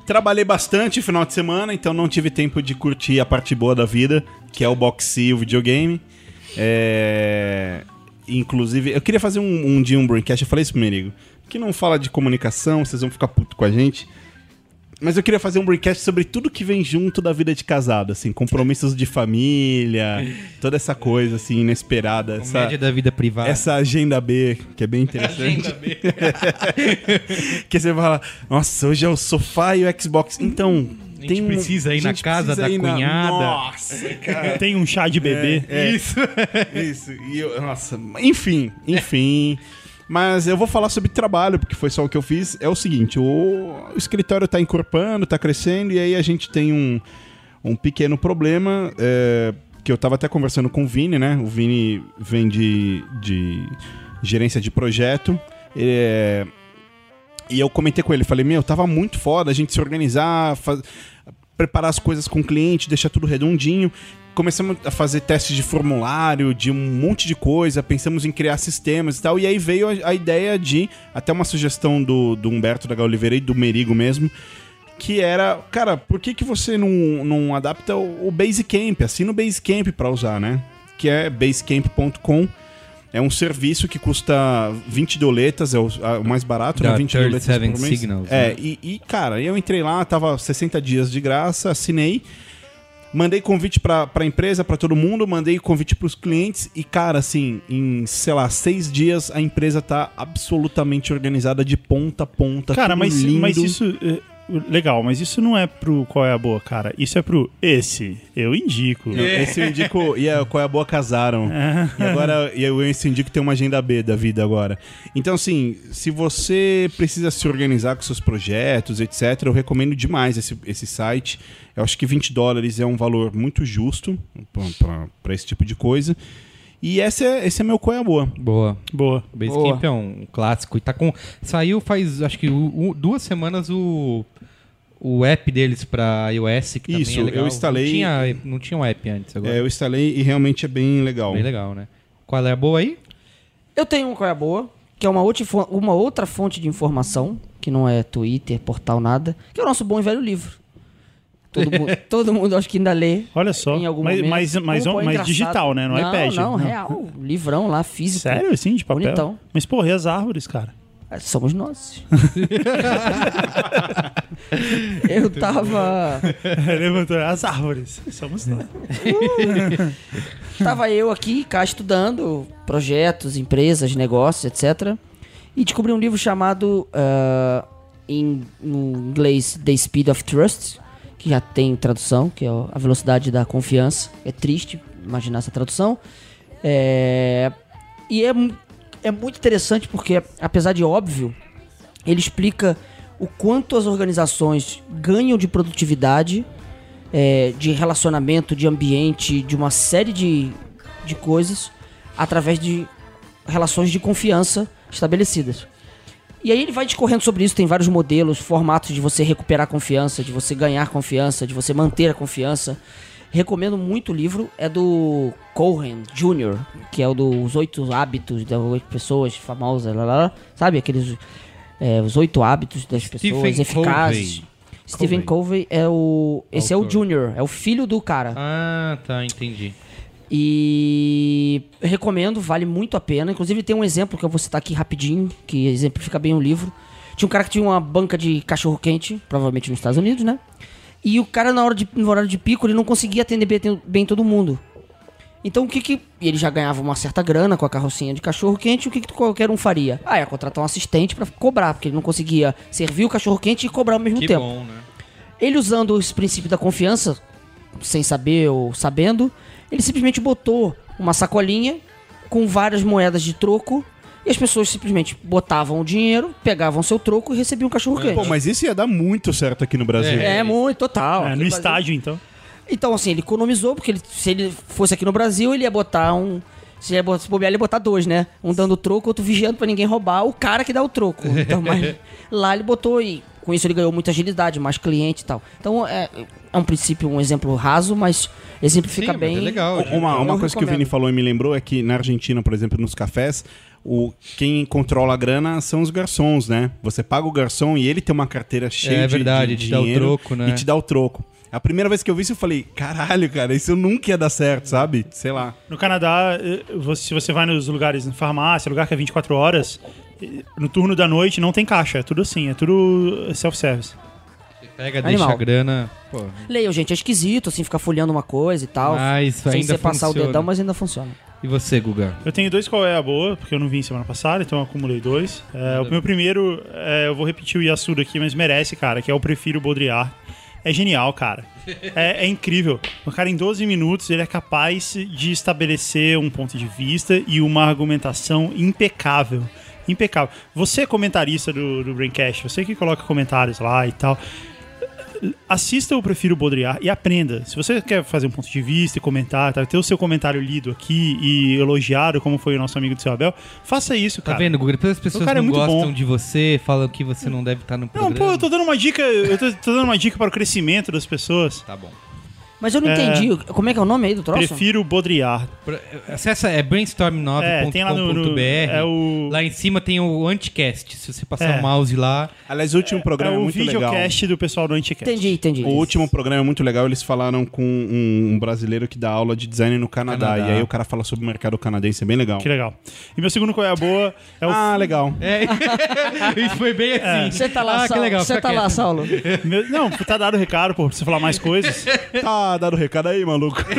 Trabalhei bastante final de semana, então não tive tempo de curtir a parte boa da vida, que é o boxe e o videogame. É... Inclusive, eu queria fazer um, um dia um braincast, eu falei isso pro Merigo, que não fala de comunicação, vocês vão ficar puto com a gente. Mas eu queria fazer um broadcast sobre tudo que vem junto da vida de casado, assim, compromissos de família, toda essa coisa, assim, inesperada. Essa, Comédia da vida privada. essa agenda B, que é bem interessante. que você fala, nossa, hoje é o sofá e o Xbox. Então, A gente precisa ir na casa da ir na- cunhada. Nossa, cara. Tem um chá de bebê. É, Isso. Isso. E eu, nossa, enfim, enfim. Mas eu vou falar sobre trabalho, porque foi só o que eu fiz. É o seguinte, o, escritório tá encorpando, tá crescendo, e aí a gente tem um, um pequeno problema, é, que eu tava até conversando com o Vini, né? O Vini vem de, de gerência de projeto. É, e eu comentei com ele, falei, meu, tava muito foda a gente se organizar, faz- preparar as coisas com o cliente, deixar tudo redondinho. Começamos a fazer testes de formulário, de um monte de coisa, pensamos em criar sistemas e tal. E aí veio a, a ideia de, até uma sugestão do, do Humberto da Oliveira e do Merigo mesmo, que era, cara, por que, que você não, não adapta o, o Basecamp? Assina o Basecamp pra usar, né? Que é basecamp.com. É um serviço que custa 20 doletas, é o, a- o mais barato, né? 20 doletas 37 por mês. Signals, é, né? e, e, cara, eu entrei lá, tava 60 dias de graça, assinei. Mandei convite pra, pra empresa, pra todo mundo, mandei convite pros clientes e, cara, assim, em, sei lá, seis dias a empresa tá absolutamente organizada de ponta a ponta. Cara, mas, lindo. mas isso. É, Legal, mas isso não é pro qual é a boa, cara. Isso é pro esse. Eu indico. Não, Esse eu indico. E a Qual é a Boa casaram. E agora e eu esse indico tem uma agenda B da vida agora. Então, assim, se você precisa se organizar com seus projetos, etc., eu recomendo demais esse, esse site. Eu acho que 20 dólares é um valor muito justo para esse tipo de coisa. E esse é, esse é meu Qual é a Boa. Boa. Boa. Basecamp é um clássico. E tá com. Saiu faz, acho que u- u- duas semanas o. O app deles pra iOS, que também Isso, é legal. eu instalei- Não tinha, não tinha um app antes agora. É, eu instalei e realmente é bem legal. Bem legal, né? Qual é a boa aí? Eu tenho um qual é a boa, que é uma outra, uma outra fonte de informação, que não é Twitter, portal, nada, que é o nosso bom e velho livro. Todo, mundo, todo mundo acho que ainda lê. Olha só. Em algum mas, momento. mas, mas, é mas digital, né? No não, iPad. Não, real. Livrão lá, físico. Sério, assim, de papel? Bonitão. Mas, porra, e as árvores, cara? É, Somos nós. Eu tava. Levantou as árvores. Somos nós. Tava eu aqui, cá, estudando projetos, empresas, negócios, etc. E descobri um livro chamado, ah, em inglês, The Speed of Trust, que já tem tradução, que é a velocidade da confiança. É triste imaginar essa tradução. É, e é, é muito interessante porque, apesar de óbvio, ele explica o quanto as organizações ganham de produtividade, é, de relacionamento, de ambiente, de uma série de, de coisas através de relações de confiança estabelecidas. E aí ele vai discorrendo sobre isso, tem vários modelos, formatos de você recuperar confiança, de você ganhar confiança, de você manter a confiança. Recomendo muito o livro, é do Cohen Jr., que é o dos oito hábitos das oito pessoas famosas, lá, lá, lá. sabe? Aqueles é, os oito hábitos das pessoas Stephen eficazes. Covey. Stephen Covey é o. Esse é o Autor. Junior, é o filho do cara. Ah, tá, entendi. E recomendo, vale muito a pena. Inclusive tem um exemplo que eu vou citar aqui rapidinho, que exemplifica bem o livro. Tinha um cara que tinha uma banca de cachorro quente, provavelmente nos Estados Unidos, né? E o cara na hora de, no horário de pico ele não conseguia atender bem, bem todo mundo. Então o que que. E ele já ganhava uma certa grana com a carrocinha de cachorro quente, o que, que qualquer um faria? Ah, ia contratar um assistente pra cobrar, porque ele não conseguia servir o cachorro quente e cobrar ao mesmo Que tempo. bom, né? Ele usando esse princípio da confiança, sem saber ou sabendo, ele simplesmente botou uma sacolinha com várias moedas de troco e as pessoas simplesmente botavam o dinheiro, pegavam seu troco e recebiam um cachorro quente. Pô, mas isso ia dar muito certo aqui no Brasil. É, muito, total. É, no Brasil- estádio, então. Então, assim, ele economizou, porque ele- se ele fosse aqui no Brasil, ele ia botar um. Se ele ia botar- se bobear, ele ia botar dois, né? Um dando troco, outro vigiando pra ninguém roubar o cara que dá o troco. Então, mas lá ele botou e com isso ele ganhou muita agilidade, mais cliente e tal. Então é, é um princípio, um exemplo raso, mas exemplifica Sim, mas bem. é legal. Uma, uma coisa que o Vini recomendo. falou e me lembrou é que na Argentina, por exemplo, nos cafés, o, quem controla a grana são os garçons, né? Você paga o garçom e ele tem uma carteira cheia É de, verdade, de te dá o dinheiro troco, né? E te dá o troco. A primeira vez que eu vi isso, eu falei, caralho, cara, isso nunca ia dar certo, sabe? Sei lá. No Canadá, eh, você- se você vai nos lugares, na farmácia, lugar que é 24 horas, eh, no turno da noite não tem caixa, é tudo assim, é tudo self-service. Pega, Animal. deixa a grana. Pô, Leiam, gente, é esquisito, assim, ficar folheando uma coisa e tal. Mas sem ainda você passar o funciona. dedão, mas ainda funciona. E você, Guga? Eu tenho dois qual é a boa, porque eu não vim semana passada, então eu acumulei dois. É, o meu primeiro, é, eu vou repetir o Yasuda aqui, mas merece, cara, que é o Prefiro Baudrillard. É genial, cara. É, é incrível. O cara, em 12 minutos, ele é capaz de estabelecer um ponto de vista e uma argumentação impecável. Impecável. Você é comentarista do, do Braincast, você que coloca comentários lá e tal assista o Prefiro Baudrillard e aprenda. Se você quer fazer um ponto de vista e comentar, tá, ter o seu comentário lido aqui e elogiado, como foi o nosso amigo do seu Abel, faça isso, Tá cara. vendo, Guga? Depois as pessoas cara é não muito gostam bom. de você, falam que você não deve estar no Não, programa. pô, eu tô dando uma dica, eu tô, tô dando uma dica para o crescimento das pessoas. Tá bom. Mas eu não É. entendi. Como é que é o nome aí do troço? Prefiro Baudrillard. Acessa é brainstorm9.com.br. É, tem lá no- no- é o- Lá em cima tem o Anticast. Se você passar É. o mouse lá. Aliás, o último É programa é, o muito legal. videocast do pessoal do Anticast. Entendi, entendi. O último programa é muito legal, eles falaram com um, um brasileiro que dá aula de design no Canadá, Canadá. E aí o cara fala sobre o mercado canadense, é bem legal. Que legal. E meu segundo qual é a boa é o Ah, legal. É, isso foi bem assim. Você tá lá, ah, que Saulo. legal. Você tá lá, quieto. Saulo. meu- Não, tá dado o recado, pô, pra você falar mais coisas. Tá dado o recado aí, maluco.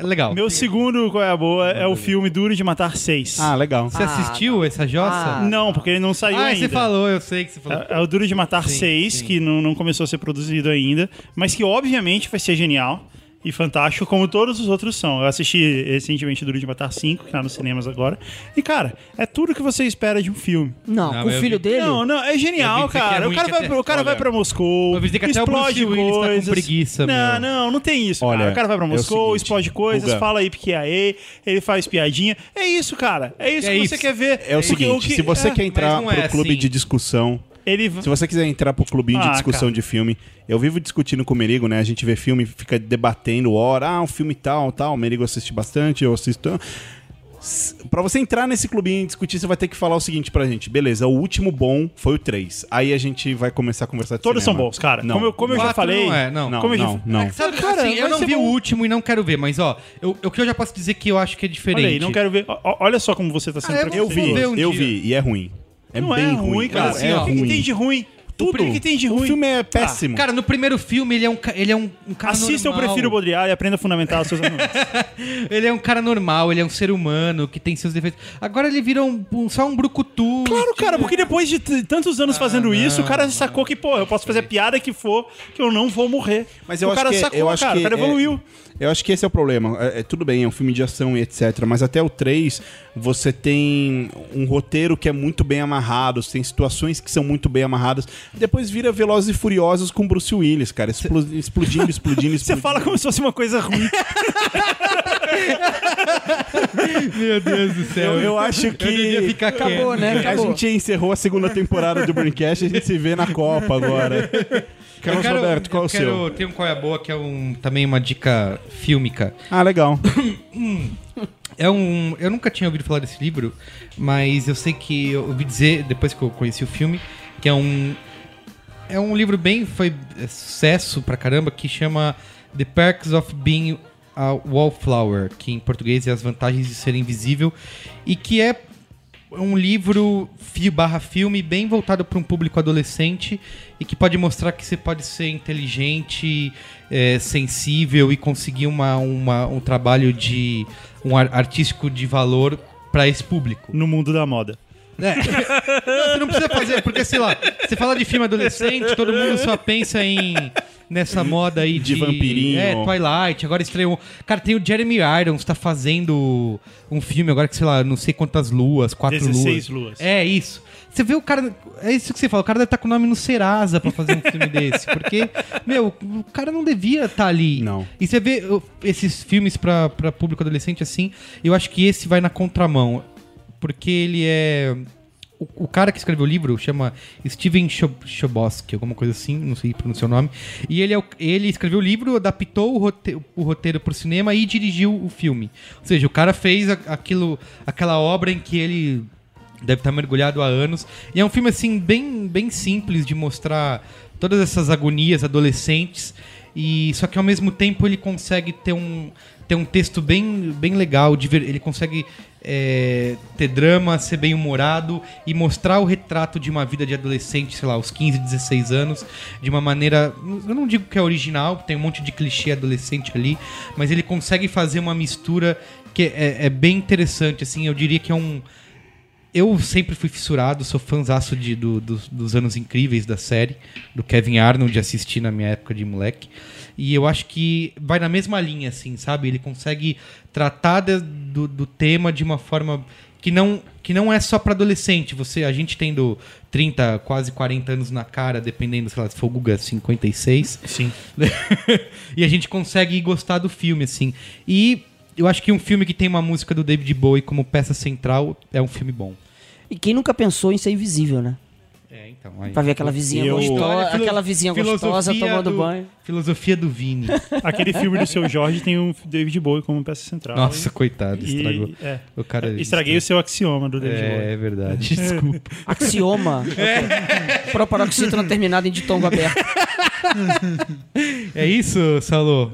É legal. Meu segundo qual é a boa é o filme Duro de Matar 6. Ah, legal. Você assistiu essa jossa? Ah, Não, porque ele não saiu Ah, ainda. você falou, eu sei que você falou. É, é o Duro de Matar Sim, 6, sim. que não, não começou a ser produzido ainda, mas que obviamente vai ser genial e fantástico, como todos os outros são. Eu assisti recentemente Duro de Matar 5, que tá nos cinemas agora. E, cara, é tudo que você espera de um filme. Não, Não, com o filho vi- dele. Não, não, é genial, é cara. ruim, o cara, vai, até- o cara vai pra Moscou, eu que até o explode Bruce Willis tá com coisas. preguiça, não, meu. não, não tem isso, Olha, cara. O cara vai pra é o Moscou, seguinte, explode coisas, Guga. fala aí porque é ele faz piadinha. É isso, cara. É isso É que isso. você quer ver. É o seguinte, que- se você é, quer entrar é pro clube assim. de discussão, Ele... se você quiser entrar pro clubinho de Ah, discussão cara. de filme, eu vivo discutindo com o Merigo, né? A gente vê filme, fica debatendo hora, ah, um filme tal, tal, o Merigo assiste bastante, eu assisto. Pra você entrar nesse clubinho e discutir, você vai ter que falar o seguinte pra gente. Beleza, o último bom foi o 3. Aí a gente vai começar a conversar de Todos são cinema. bons, cara. Não. Como eu, como eu já falei... Não, é, não. Não, como eu não, já- não. Sabe, Cara, assim, eu não vi o bom. último e não quero ver, mas ó, eu- o que eu já posso dizer que eu acho que é diferente. Olha aí, não quero ver. Ó, Olha só como você tá sendo Ah, eu Eu vi, um eu dia. vi, e é ruim. É Não bem é ruim, ruim, cara. Não, assim, é ó, o que, ruim. tem de ruim? Tudo. O que, tem de ruim? O filme é péssimo. Cara, no primeiro filme ele é um, ele é um, um cara Assista, eu normal. prefiro Baudrillard e aprenda a fundamentar os seus argumentos. Ele é um cara normal, ele é um ser humano que tem seus defeitos. Agora ele virou um, um- só um brucutu. Claro, cara, porque depois de tantos anos fazendo não. isso, o cara sacou que, pô, eu posso fazer a piada que for, que eu não vou morrer. Mas eu o acho cara que, sacou, eu acho cara, que o cara é- evoluiu. Eu acho que esse é o problema. É, é, tudo bem, é um filme de ação e etc. Mas até o 3, você tem um roteiro que é muito bem amarrado, você tem situações que são muito bem amarradas. Depois vira Velozes e Furiosos com Bruce Willis, cara. explo- Explodindo, explodindo, explodindo. Você fala como se fosse uma coisa ruim. Meu Deus do céu. Eu, eu acho Eu que. ficar Acabou, quieto. né? A Acabou. gente encerrou a segunda temporada do Braincast e a gente se vê na Copa agora. Carlos Eu quero- Roberto, qual eu o seu? quero- Tem um qual é a boa que é um, também uma dica fílmica. Ah, legal. É um. Eu nunca tinha ouvido falar desse livro, mas eu sei que eu ouvi dizer, depois que eu conheci o filme, que é um. É um livro bem. Foi é, sucesso pra caramba, que chama The Perks of Being a Wallflower, que em português é As Vantagens de Ser Invisível, e que é um livro fio barra filme bem voltado para um público adolescente e que pode mostrar que você pode ser inteligente, é, sensível e conseguir uma, uma- um trabalho de um ar- artístico de valor para esse público. no mundo da moda. É. Não, você não precisa fazer, porque sei lá, você fala de filme adolescente, todo mundo só pensa em nessa moda aí de, De vampirinho. É, Twilight, agora estreou. Cara, tem o Jeremy Irons tá fazendo um filme agora que sei lá, não sei quantas luas, quatro 16 luas. luas. É isso. Você vê o cara, é isso que você fala, o cara deve estar com o nome no Serasa pra fazer um filme desse, porque meu, o cara não devia estar ali. Não. E você vê esses filmes pra, pra público adolescente assim, eu acho que esse vai na contramão. Porque ele é. O, o cara que escreveu o livro chama Steven Chbosky, alguma coisa assim, não sei pronunciar o nome. E ele, é o- ele escreveu o livro, adaptou o roteiro, o roteiro cinema e dirigiu o filme. Ou seja, o cara fez aquilo, aquela obra em que ele deve estar mergulhado há anos. E é um filme, assim, bem, bem simples de mostrar todas essas agonias adolescentes. E só que ao mesmo tempo ele consegue ter um, ter um texto bem, bem legal. Ele consegue é, ter drama, ser bem humorado e mostrar o retrato de uma vida de adolescente, sei lá, aos 15, 16 anos, de uma maneira. Eu não digo que é original, tem um monte de clichê adolescente ali, mas ele consegue fazer uma mistura que é, é bem interessante. Assim, eu diria que é um eu sempre fui fissurado, sou fãzaço de, do- dos- dos anos incríveis da série, do Kevin Arnold, de assistir na minha época de moleque. E eu acho que vai na mesma linha, assim, sabe? Ele consegue tratar de- do, do tema de uma forma que não, que não é só para adolescente. Você, a gente tendo 30, quase 40 anos na cara, dependendo, sei lá, se for o Guga 56, Sim. e a gente consegue gostar do filme, assim. E eu acho que um filme que tem uma música do David Bowie como peça central é um filme bom. E quem nunca pensou em ser invisível, né? É, então. Aí. Pra ver aquela vizinha Eu- gostosa, História, aquela vizinha gostosa tomando do- banho. Filosofia do Vini. Aquele filme do seu Jorge tem um David Bowie como peça central. Nossa, coitado, E- estragou. é. O cara Estraguei o seu axioma do David É, Bowie. é verdade. Desculpa. Axioma. É. Proparoxítona terminada em ditongo aberto. É isso, Salô?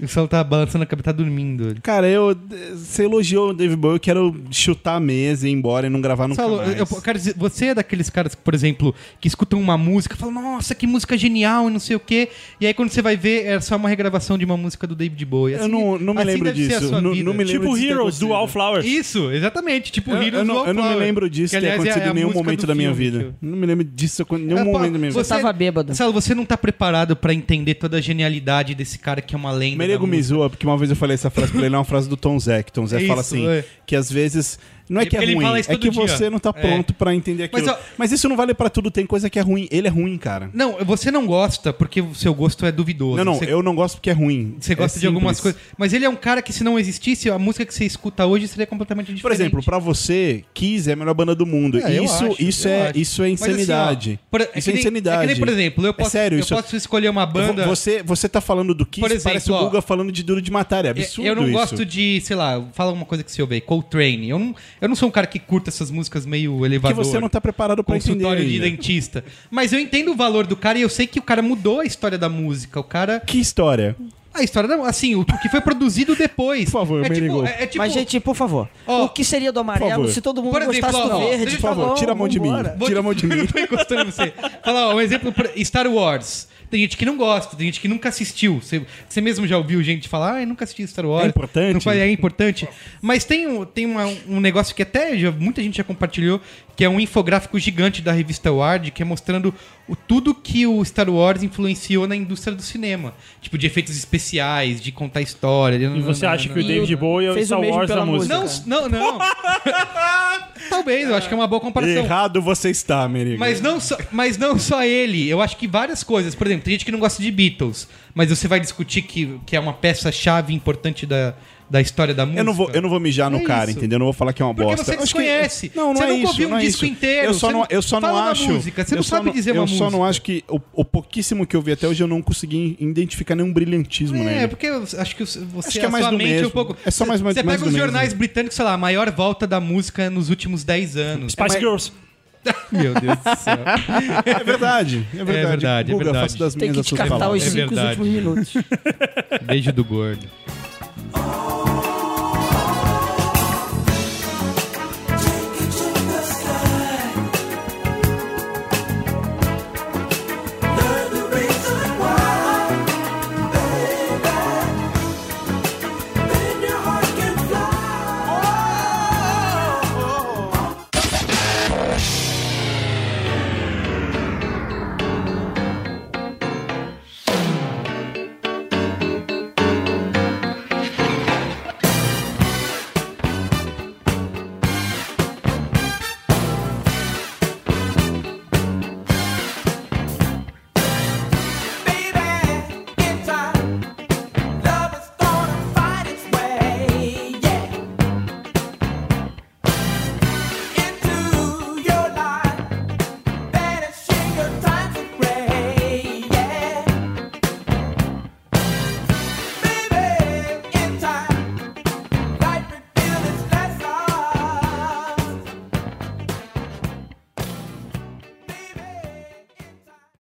O Salô tá balançando a cabeça, tá dormindo. Cara, eu. Você elogiou o David Bowie, eu quero chutar a mesa e ir embora e não gravar nunca Salô, mais. eu eu quero dizer, você é daqueles caras, por exemplo, que escutam uma música e falam, nossa, que música genial e não sei o quê. E aí quando você vai ver, é só uma regravação de uma música do David Bowie. Eu não, não me assim lembro deve ser a disso. sua Não, vida. não me lembro Tipo disso Heroes, do Wallflowers. Isso, exatamente. Tipo, Eu, Heroes eu, não, do eu não me lembro disso que, ter aliás, é acontecido a em nenhum momento da minha filme, vida. eu- Não me lembro disso em nenhum É, pô, momento da minha vida. Você tava bêbado. Salo, você não tá preparado pra entender toda a genialidade desse cara que é uma lenda. Da me zoa, porque uma vez eu falei essa frase pra ele, é uma frase do Tom Zé, que Tom Zé É fala isso, assim, é. que às vezes... Não é que é Ele ruim, é que dia. você não tá É. pronto pra entender aquilo. Mas, Mas, isso não vale pra tudo, tem coisa que é ruim. Ele é ruim, cara. Não, você não gosta porque o seu gosto é duvidoso. Não, não, Você, eu não gosto porque é ruim. você É gosta de algumas coisas. Mas ele é um cara que, se não existisse, a música que você escuta hoje seria completamente diferente. Por exemplo, pra você, Kiss é a melhor banda do mundo. É, isso, acho, isso, eu é, acho. isso é Mas, assim, ó, insanidade. por- isso é nem- insanidade. É nem, por exemplo, eu posso, sério, eu isso- posso escolher uma banda. Você, você tá falando do Kiss, exemplo, parece o Guga falando de Duro de Matar. É absurdo eu não gosto de, sei lá, fala uma coisa que você ouve aí, Coltrane. Eu não, eu não sou um cara que curta essas músicas meio Que elevador. você não tá preparado pra entender consultório de dentista. Mas eu entendo o valor do cara e eu sei que o cara mudou a história da música. O cara. Que história? A história da. Assim, o, que foi produzido depois. Por favor, é tipo, é, é tipo. Mas, gente, por favor. Ó, o que seria do amarelo favor. se todo mundo Por exemplo, gostasse ó, do ó, verde? Por favor, Tá tira a mão de mim. Tira a mão de mim. Tô encostando em você. Fala, ó, um exemplo, Star Wars. Tem gente que não gosta, tem gente que nunca assistiu. Você, você mesmo já ouviu gente falar, ah, nunca assisti Star Wars. É importante? Não é importante. Mas tem, um, tem uma- um negócio que até já- muita gente já compartilhou, que é um infográfico gigante da revista Ward, que é mostrando o, tudo que o Star Wars influenciou na indústria do cinema. Tipo, de efeitos especiais, de contar história. E você acha que o David Bowie é o fez o Star mesmo Wars da pela música? música. Não, não, não. Talvez, eu acho que é uma boa comparação. Errado você está, Merigo. Mas não, só, mas não só ele. Eu acho que várias coisas. Por exemplo, tem gente que não gosta de Beatles, mas você vai discutir que, que é uma peça-chave importante da, da história da música. Eu não, vou, eu não vou mijar no É cara, isso. entendeu? Eu não vou falar que é uma Porque bosta. você Eu acho que- desconhece. Não, não Você é nunca isso, ouviu um é disco isso. inteiro, Eu só você não, eu só não acho. música, você não eu sabe dizer Eu uma só não música. acho que. O, o pouquíssimo que eu vi até hoje eu não consegui identificar nenhum brilhantismo É, nele. porque eu acho que você, Acho que é a mais sua do mente é um mesmo. pouco. É só mais- Você mais- pega mais os jornais britânicos, sei lá, a maior volta da música nos últimos 10 anos. Spice Girls. Meu Deus do céu. É verdade, é verdade. verdade, é Guga, verdade. faço das Tem minhas que descartar os É cinco verdade. últimos minutos. Beijo do gordo. Oh.